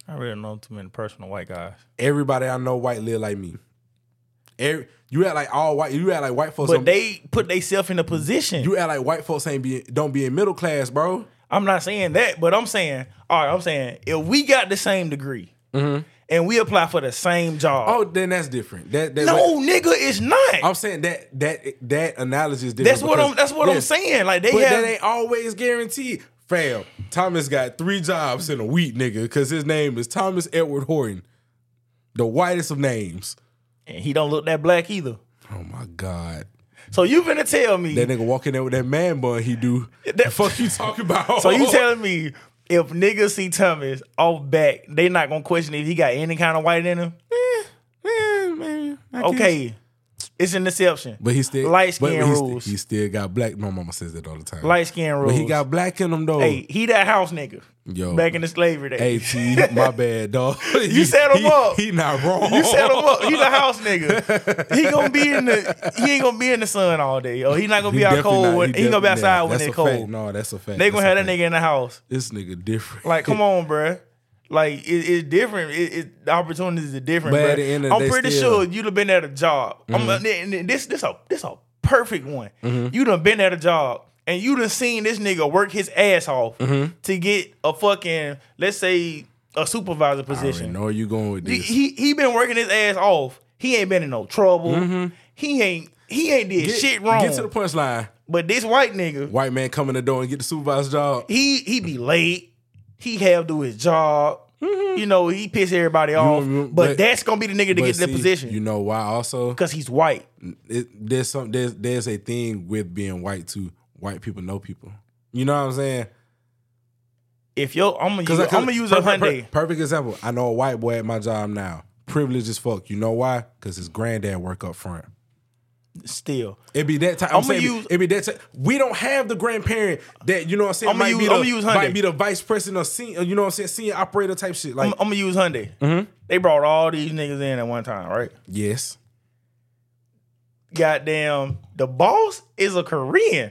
I really don't know too many personal white guys.
Everybody I know white live like me. Every, you act like all white. You act like white folks.
But they put themselves in a position.
you act like white folks ain't be don't be in middle class, bro.
I'm not saying that, but I'm saying, all right, I'm saying if we got the same degree and we apply for the same job,
Mm-hmm. Oh, then that's different. That, that
no, nigga, it's not.
I'm saying that that that analogy is different.
that's what I'm. That's what I'm saying. Like they
But
have.
that ain't always guaranteed. Fam, Thomas got three jobs in a week, nigga, because his name is Thomas Edward Horton, the whitest of names.
and he don't look that black either.
Oh my god,
So you finna tell me?
that nigga walk in there with that man bun he do.
That-
the fuck you talking about?
so you telling me if niggas see Thomas off back, they not gonna question if he got any kind of white in him.
Yeah, man. I guess.
Okay, it's an exception.
But he still
light
but
skin
he st-
rules.
he still got black. My mama says that all the time.
Light skin rules.
but he got black in him though.
hey, he that house nigga.
Yo.
back in the slavery days.
At my bad, dog.
You set him
he,
up.
He not wrong.
You set him up. He the house nigga. He gonna be in the. He ain't gonna be in the sun all day. Or he not gonna be out cold.
not-
when, he, gonna be outside when it's
a fact.
cold.
No, that's a fact.
They gonna have that nigga in the house.
This nigga different.
Like, come on, bruh. Like it, it's different. It, it, the opportunities are different.
But
bruh.
at the end of the
I'm pretty
still- Mm-hmm.
sure you'd have been at a job. I'm, this this a this a perfect one.
Mm-hmm.
You done been at a job and you done seen this nigga work his ass off
Mm-hmm.
to get a fucking let's say a supervisor
I
position.
know where you going with this.
he he been working his ass off. He ain't been in no trouble. He ain't he ain't did
Mm-hmm. Get-
shit wrong.
Get to the punchline.
but this white nigga,
White man come in the door and get the supervisor job.
he he be late. He have to do his job. You know, he piss everybody off.
Mm-hmm.
but,
but-
that's gonna be the nigga to get
see,
position
You know why? Also,
because he's white.
it, there's some there's there's a thing with being white too. White people know people. You know what I'm saying?
If yo, I'm gonna use, I'm gonna use a
perfect, per- perfect example. I know a white boy at my job now. Privileged as fuck. You know why? Because his granddad work up front.
Still,
It'd be that type. I'm saying
use-
it be that type. We don't have the grandparent that you know what I'm saying.
I'ma
might
use-
be the,
I'ma use Hyundai.
might be the vice president or senior. You know what I'm saying? Senior operator type shit. Like
I'm, I'm gonna use Hyundai.
Mm-hmm.
They brought all these niggas in at one time, right?
yes,
Goddamn, the boss is a Korean.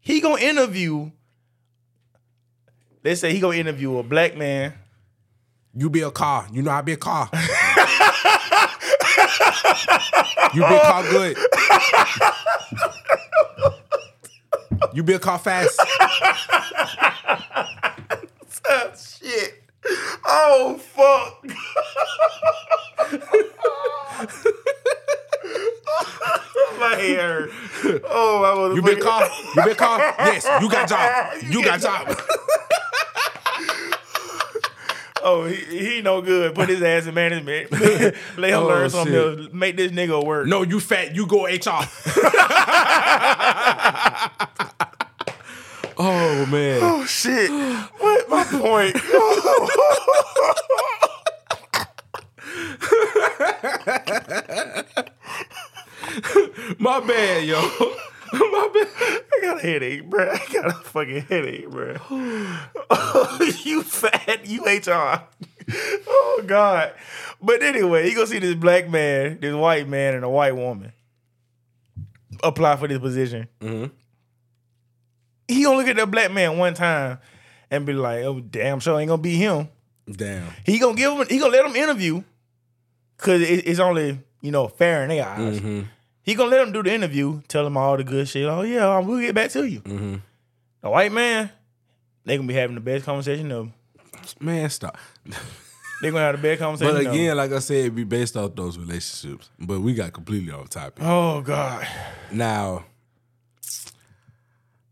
He gonna interview. Let's say he gonna interview a black man.
you be a car. You know I be a car. you be a car good. You be a car fast.
Shit. Oh fuck. My hair. Oh my motherfucker.
You be a car. You be a car. Yes, you got job. You got job.
Oh, he, he no good. Put his ass in management. Let him
Oh,
learn something
shit.
else. Make this nigga work.
No, you fat. You go HR. oh man.
Oh shit. What my point?
My bad, yo. My bad.
I got a headache, bro. I got a fucking headache, bro. you fat, you HR. oh God. But anyway, you gonna see this black man, this white man, and a white woman apply for this position. Mm-hmm. He gonna look at that black man one time and be like, "Oh, damn, sure ain't gonna be him."
Damn.
He gonna give him. He gonna let him interview because it, it's only you know fair in their eyes. Mm-hmm. He gonna let him do the interview, tell him all the good shit. Oh yeah, um, we'll get back to you. Mm-hmm. The white man, they gonna be having the best conversation ever.
Man, stop.
They gonna have the best conversation.
But again, like I said, it be based off those relationships. But we got completely off topic.
oh god,
Now,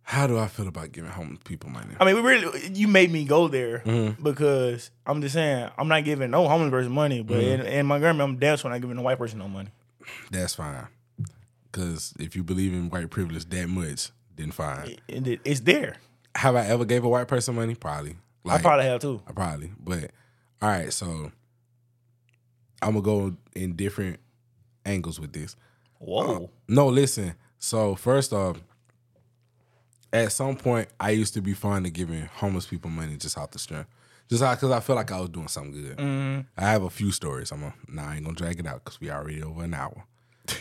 how do I feel about giving homeless people money?
I mean, we really you made me go there mm-hmm. because I'm just saying I'm not giving no homeless person money, but mm-hmm. in, in Montgomery, I'm damn sure not giving a white person no money.
That's fine. Because if you believe in white privilege that much, then fine.
It- it- it's there.
Have I ever gave a white person money? Probably.
I probably have too.
I probably. But all right, so I'm gonna go in different angles with this.
Whoa.
No, listen. So first off, at some point, I used to be fond of giving homeless people money just out the strength, just because I feel like I was doing something good.
Mm-hmm.
I have a few stories. I'm gonna, nah, I ain't gonna drag it out because we already over an hour.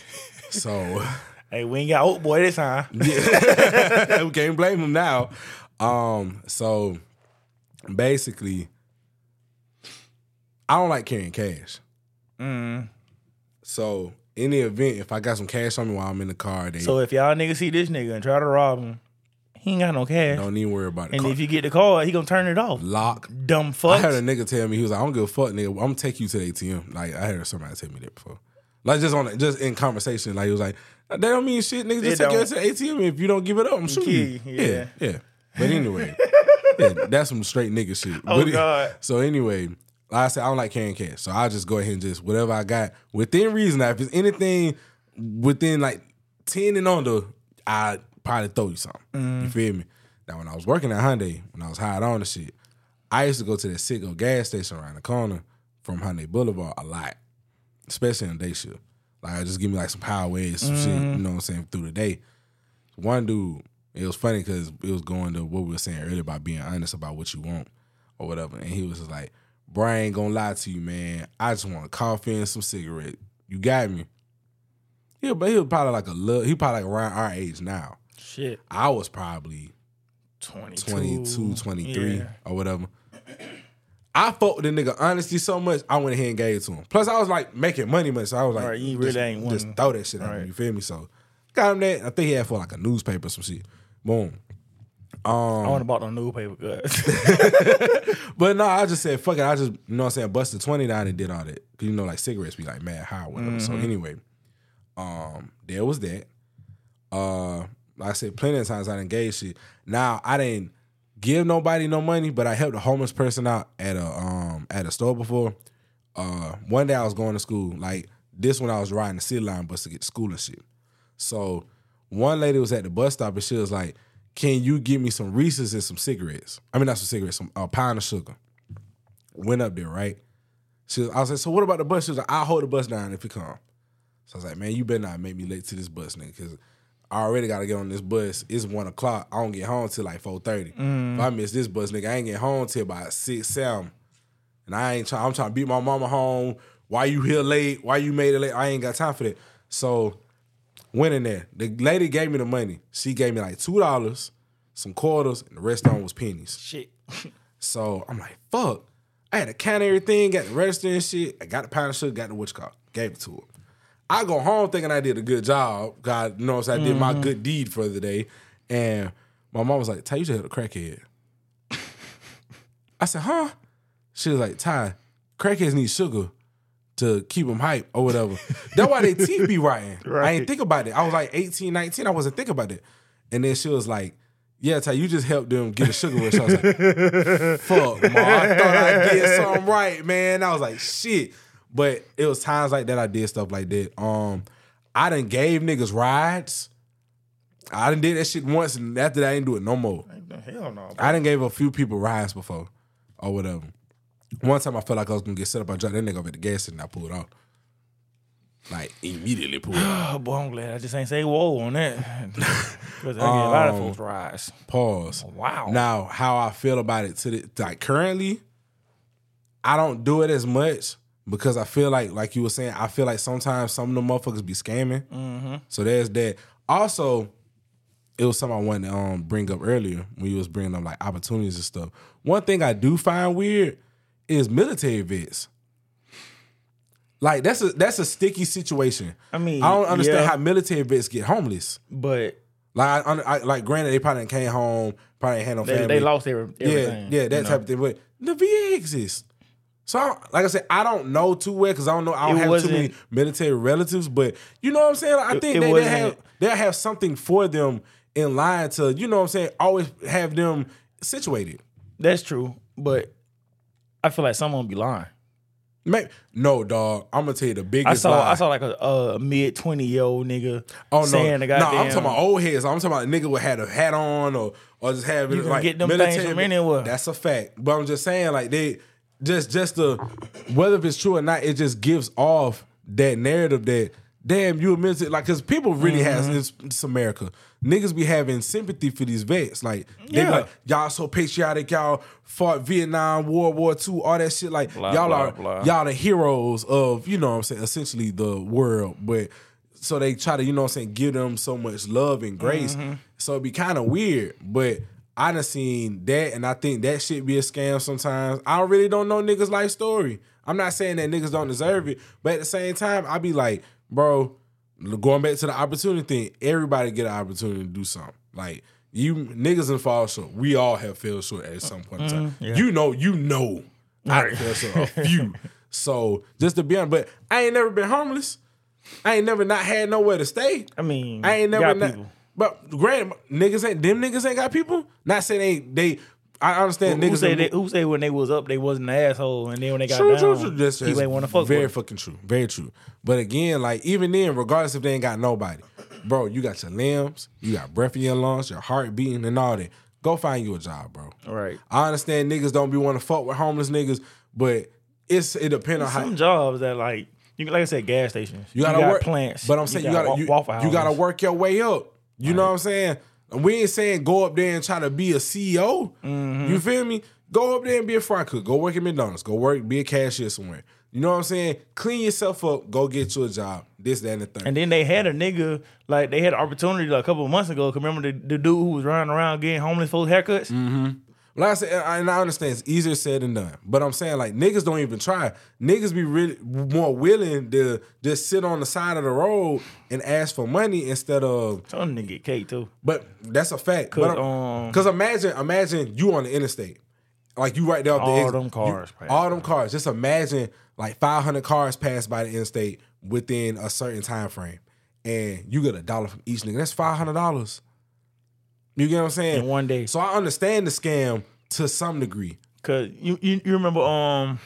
so
Hey, we ain't got old boy this time.
we can't blame him now. Um, so basically, I don't like carrying cash. So in the event, if I got some cash on me while I'm in the car, they
So if y'all niggas see this nigga and try to rob him, he ain't got no cash.
don't even worry about it.
and
Car-
if you get the call, he gonna turn it off.
lock.
Dumb fuck.
I had a nigga tell me he was like, "I don't give a fuck, nigga. I'm gonna take you to the ATM." Like I heard somebody tell me that before. Like just on just in conversation, like he was like, "That don't mean shit, nigga. Just
It
take
don't.
to the ATM. If you don't give it up, I'm shooting you." Yeah,
yeah.
yeah. But anyway, yeah, that's some straight nigga shit.
Oh,
But it-
God.
So anyway, like I said, I don't like carrying cash, so I'll just go ahead and just whatever I got within reason. Now, if it's anything within like ten and under, I probably throw you something.
Mm.
You feel me? Now, when I was working at Hyundai, when I was hired on the shit, I used to go to that Citgo gas station around the corner from Hyundai Boulevard a lot, especially in the day shift. Like, just give me like some power waves, some shit, you mm-hmm. know what I'm saying, through the day. One dude, it was funny because it was going to what we were saying earlier about being honest about what you want or whatever. And he was just like, Bro, I ain't gonna lie to you, man. I just want coffee and some cigarette. You got me. Yeah, but he was probably like a little, he probably like around our age now.
Shit.
I was probably
22,
22, 23
Yeah.
or whatever. I fucked with the nigga honestly so much, I went ahead and gave it to him. Plus, I was like making money, money, so I was like,
Right, you really
just,
ain't
just throw that shit at him.
Right.
You feel me? So got him that. I think he had for like a newspaper or some shit. Boom.
I want to bought the newspaper.
But no, I just said fuck it. I just you know what I'm saying, busted twenty down and did all that. you know, like cigarettes be like mad high or whatever. So anyway, um, there was that. Uh, like I said, plenty of times I didn't gave shit. Now I didn't give nobody no money, but I helped a homeless person out at a um at a store before. Uh, one day I was going to school, like this when I was riding the city line bus to get to school and shit. So one lady was at the bus stop and she was like, "Can you give me some Reese's and some cigarettes? I mean, not some cigarettes, some a pound of sugar." Went up there, right? She was, I was like, "So what about the bus?" She was like, "I'll hold the bus down if you come." So I was like, "Man, you better not make me late to this bus, nigga, because I already got to get on this bus. It's one o'clock. I don't get home till like four thirty. Mm. If I miss this bus, nigga, I ain't get home till about six, seven. And I ain't trying. I'm trying to beat my mama home. Why you here late? Why you made it late? I ain't got time for that. So went in there. The lady gave me the money. She gave me like two dollars, some quarters, and the rest of them was pennies.
Shit.
So I'm like, fuck. I had to count everything, got the register and shit. I got the pound of sugar, got the witch card, gave it to her. I go home thinking I did a good job. God, knows? I did my mm-hmm. good deed for the day. And my mom was like, Ty, you just hit a crackhead. I said, huh? She was like, Ty, crackheads need sugar to keep them hype or whatever. That's why they teeth be rotting. I ain't think about it. I was like 18, 19. I wasn't thinking about it. And then she was like, yeah, Ty, you just helped them get a sugar rush. I was like, fuck, ma. I thought I did something right, man. I was like, shit. But it was times like that I did stuff like that. Um, I done gave niggas rides. I done did that shit once, and after that, I didn't do it no more.
Hell no.
I done gave a few people rides before, or whatever. One time I felt like I was gonna get set up. I dropped that nigga up at the gas station. I pulled off, like immediately pulled off.
Oh, boy, I'm glad I just ain't say whoa on that. Because I get a lot of
Um,
folks rise.
Pause.
Wow.
Now, how I feel about it to the like currently, I don't do it as much because I feel like, like you were saying, I feel like sometimes some of the motherfuckers be scamming.
Mm-hmm.
So there's that. Also, it was something I wanted to um, bring up earlier when you was bringing up like opportunities and stuff. One thing I do find weird is military vets. Like that's a that's a sticky situation.
I mean,
I don't understand
yeah.
how military vets get homeless.
But
Like, I, I, like, granted, they probably came home, probably had no family.
they lost every,
yeah,
everything.
yeah, that
you know?
type of thing. But the VA exists. So, I, like I said, I don't know too well because I don't know. I don't
It
have too many military relatives. But you know what I'm saying? I
It-
think
it
they, they have they have something for them in line to you know what I'm saying. Always have them situated.
That's true. But I feel like someone be lying.
Maybe, no, dog. I'm gonna tell you the biggest.
I saw
lie.
I saw like a, a mid twenty year old nigga
Oh no,
saying the goddamn, no!
I'm talking about old heads. I'm talking about a nigga would had a hat on or or just
You can
like
get them things
military-
from anywhere.
That's a fact. But I'm just saying, like they just just the whether if it's true or not, it just gives off that narrative that damn you a it like because people really
Mm-hmm.
has it's, America. Niggas be having sympathy for these vets. Like they be like, y'all so patriotic, y'all fought Vietnam, World War II, all that shit. Like
Blah,
y'all
blah,
are
blah.
y'all the heroes of, you know what I'm saying, essentially the world. But so they try to, you know what I'm saying, give them so much love and grace.
Mm-hmm.
So it'd be kind of weird. But I done seen that and I think that shit be a scam sometimes. I really don't know niggas' life story. I'm not saying that niggas don't deserve it, but at the same time, I be like, bro, going back to the opportunity thing, everybody get an opportunity to do something. Like you niggas and fall short. We all have fell short at some point in time. Mm-hmm.
yeah.
You know, you know I done fell short a few. So just to be honest, but I ain't never been homeless. I ain't never not had nowhere to stay.
I mean,
I ain't never not,
people.
But granted, niggas ain't them niggas ain't got people. Not saying they they. I understand
Who
niggas.
say they, who say when they was up they wasn't an asshole and then when they got
True,
down
true, true. That's,
people ain't want to fuck
very
with. them.
fucking true. Very true. But again, like even then, regardless if they ain't got nobody, bro, you got your limbs, you got breath in your lungs, your heart beating, and all that. Go find you a job, bro.
Right.
I understand niggas don't be want to fuck with homeless niggas, but it's it depends on how
Some jobs that like you like I said, gas stations.
you gotta
got
work
plants.
But I'm saying you,
got
gotta you, you gotta work your way up. You know what I'm saying? We ain't saying go up there and try to be a CEO.
Mm-hmm.
You feel me? Go up there and be a fry cook. Go work at McDonald's. Go work, be a cashier somewhere. You know what I'm saying? Clean yourself up. Go get you a job. This, that, and the third.
And then they had a nigga like they had an opportunity like, a couple of months ago. Remember the, the dude who was running around getting homeless folks haircuts?
Mm-hmm. Like I said, and I understand it's easier said than done. But I'm saying like niggas don't even try. Niggas be really more willing to just sit on the side of the road and ask for money instead of.
Some nigga get cake too.
But that's a fact.
Cause,
Because
um,
imagine, imagine you on the interstate, like you right there. The
All
exit.
them cars pass
all them cars. Just imagine like 500 cars pass by the interstate within a certain time frame, and you get a dollar from each nigga. That's five hundred dollars. You get what I'm saying?
In one day.
So I understand the scam to some degree.
Cause you you, you remember um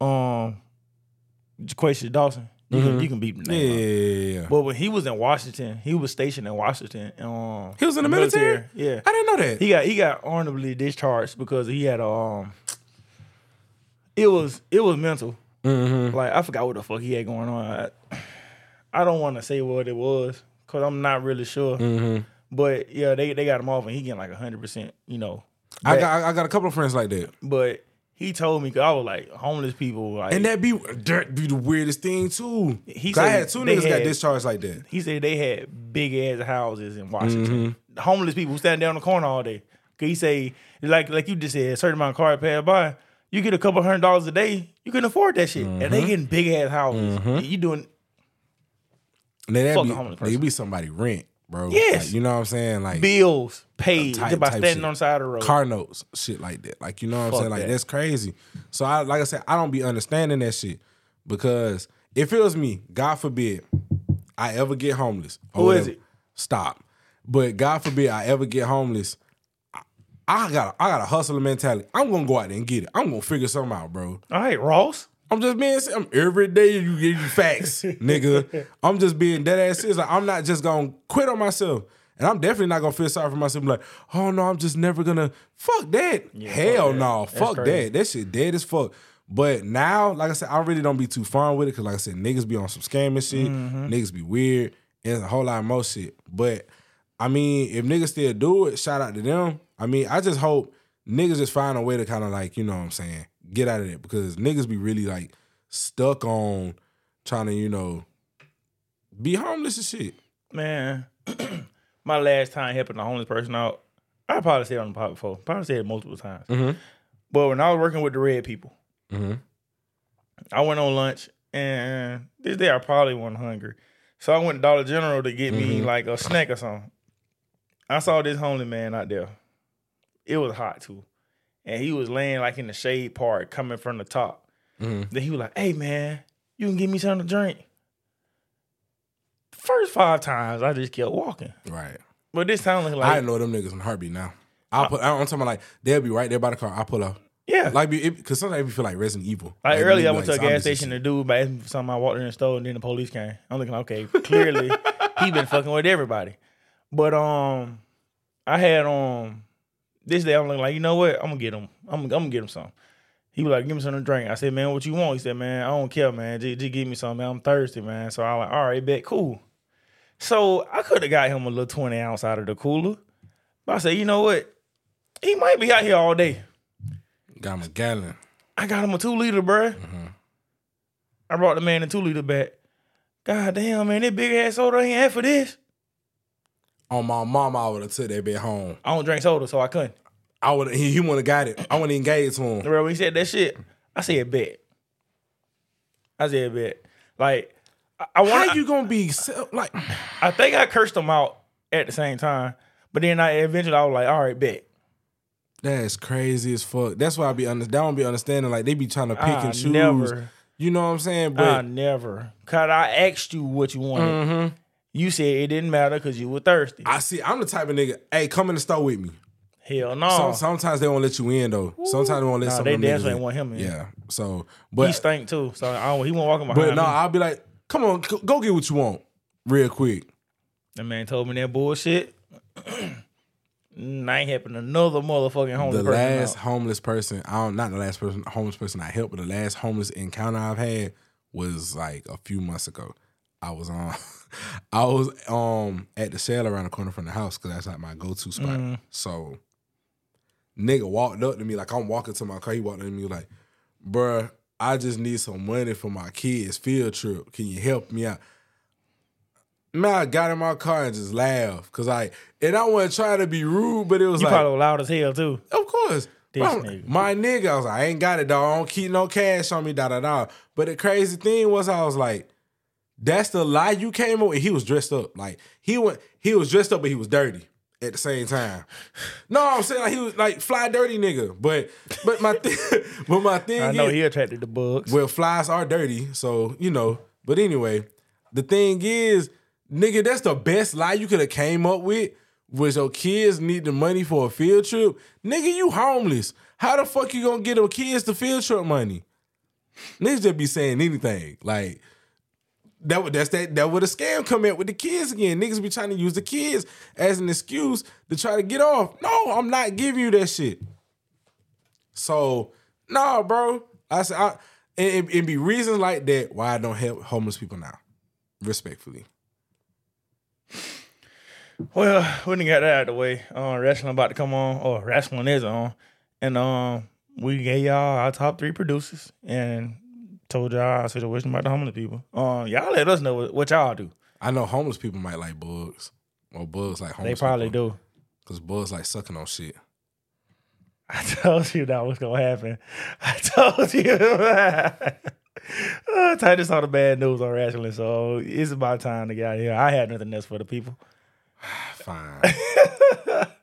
um Jaquasia Dawson. You can you can beat the
Mm-hmm. Yeah,
name.
yeah, yeah, yeah.
But when he was in Washington, he was stationed in Washington. Um,
He was in the military?
Yeah,
I didn't know that.
he got he got honorably discharged because he had a um. It was it was mental.
Mm-hmm.
Like I forgot what the fuck he had going on. I, I don't want to say what it was because I'm not really sure.
Mm-hmm.
But yeah, they they got him off and he getting like hundred percent. You know,
I got I got a couple of friends like that,
But he told me because I was like homeless people. Like
and that be that be the weirdest thing too.
He
'Cause I had two niggas got discharged like that.
he said they had big ass houses in Washington.
Mm-hmm.
Homeless people who stand down the corner all day. Cause he say like like you just said, a certain amount of cars pass by. You get a couple hundred dollars a day, you can afford that shit, and
Mm-hmm.
they getting big ass houses. You doing
And then that be,
a homeless
they
person.
be somebody rent, bro.
Yes.
Like, you know what I'm saying? Like
bills paid
Type-
just by standing
shit.
on the side of the road.
car notes, shit like that. Like you know what I'm saying? Like
that.
that's crazy. So I like I said, I don't be understanding that shit because if it was me, God forbid, I ever get homeless.
Who is
whatever,
it?
Stop. But God forbid I ever get homeless. I- I got I got a hustler mentality. I'm gonna go out there and get it. I'm gonna figure something out, bro.
all right, Ross.
I'm just being I'm every day you give you facts, nigga. I'm just being dead ass serious. Like I'm not just gonna quit on myself. And I'm definitely not gonna feel sorry for myself. Like, oh no, I'm just never gonna fuck that. Hell
fuck
no, fuck
crazy.
that. That shit dead as fuck. But now, like I said, I really don't be too fun with it because, like I said, niggas be on some scamming shit.
Mm-hmm.
Niggas be weird, and a whole lot of more shit. But I mean, if niggas still do it, shout out to them. I mean, I just hope niggas just find a way to kind of like, you know what I'm saying, get out of that because niggas be really like stuck on trying to, you know, be homeless and shit.
Man, my last time helping a homeless person out, I probably said on the pod before. Probably said it multiple times.
Mhm.
But when I was working with the red people,
Mhm.
I went on lunch and this day I probably wasn't hungry. So I went to Dollar General to get me like a snack or something. I saw this homeless man out there. It was hot too. And he was laying like in the shade part coming from the top.
Mhm.
Then he was like, hey man, you can give me something to drink. First five times I just kept walking.
Right.
But this time like,
I know them niggas in heartbeat now. I'll put. I'm talking about like they'll be right there by the car. I pull up.
yeah.
Like, because sometimes we feel like Resident Evil.
Like
Like,
earlier, I went
like
to a gas station. The dude asked me for something. I walked in the store, and then the police came. I'm looking, okay, clearly he been fucking with everybody. But um, I had um this day. I'm looking like, you know what? I'm gonna get him. I'm, I'm gonna get him some. He was like, give me something to drink. I said, man, what you want? He said, man, I don't care, man. Just, just give me something. Man. I'm thirsty, man. So I like, all right, bet, cool. So I could have got him a little 20 ounce out of the cooler. But I said, you know what? He might be out here all day.
Got him a gallon.
I got him a two liter, bruh. Mm-hmm. I brought the man a two liter back. God damn, man, that big ass soda ain't had for this.
On my mama, I would have took that bit home.
I don't drink soda, so I couldn't.
I would. He, he wouldn't have got it. I wouldn't even gave it to him.
Bro, when he said that shit, I said bet. I said bet. Like, I, I want.
How you gonna be so- like?
I think I cursed him out at the same time, but then I eventually I was like, all right, bet.
That's crazy as fuck. That's why I be under. That don't be understanding. Like they be trying to pick
I
and choose.
never.
You know what I'm saying?
I never. Cause I asked you what you wanted.
Mhm.
You said it didn't matter because you were thirsty.
I see. I'm the type of nigga. Hey, come in the store with me.
Hell no.
Some, sometimes they won't let you in though. Sometimes they won't let
Nah,
some
they
of them
damn
niggas
sure
in.
want him in.
Yeah. So, but
he
but
stank too. So I don't, he wasn't walking behind
but no,
me.
I'll be like, come on, go- go get what you want, real quick.
That man told me that bullshit. I ain't helping another motherfucking homeless
the
person.
last
out.
homeless person, I don't not the last person homeless person I helped, but the last homeless encounter I've had was like a few months ago. I was on um, I was um at the sale around the corner from the house because that's like my go-to spot.
Mm-hmm.
So nigga walked up to me like I'm walking to my car. He walked up to me like, bruh, I just need some money for my kids' field trip. Can you help me out? Man, I got in my car and just laughed. Cause I and I wasn't trying to be rude, but it was
You
like
probably loud as hell too.
of course. Bro,
nigga.
My nigga, I was like, I ain't got it, dog. I don't keep no cash on me, da da da. But the crazy thing was, I was like, that's the lie you came up with. He was dressed up. Like, he went, he was dressed up, but he was dirty at the same time. No, I'm saying like he was like fly dirty nigga. But but my thing but my thing
I know
is
he attracted the bugs.
well, flies are dirty, so you know. But anyway, the thing is, nigga, that's the best lie you could have came up with. Was your kids need the money for a field trip? Nigga, you homeless. How the fuck you gonna get your kids the field trip money? Niggas just be saying anything. Like that would that's that that would a scam come out with the kids again. Niggas be trying to use the kids as an excuse to try to get off. No, I'm not giving you that shit. So, nah, bro. I said, I, and it, it be reasons like that why I don't help homeless people now. Respectfully.
Well, we didn't got that out of the way. Uh, wrestling about to come on, or wrestling is on, and um, we gave y'all our top three producers and told y'all our situation about the homeless people. Um, y'all let us know what, what y'all do.
I know homeless people might like bugs. Or bugs like homeless.
They probably do.
Because bugs like sucking on shit.
I told you that was gonna happen. I told you. uh, Titus saw the bad news on wrestling, so it's about time to get out of here. I had nothing else for the people.
Fine.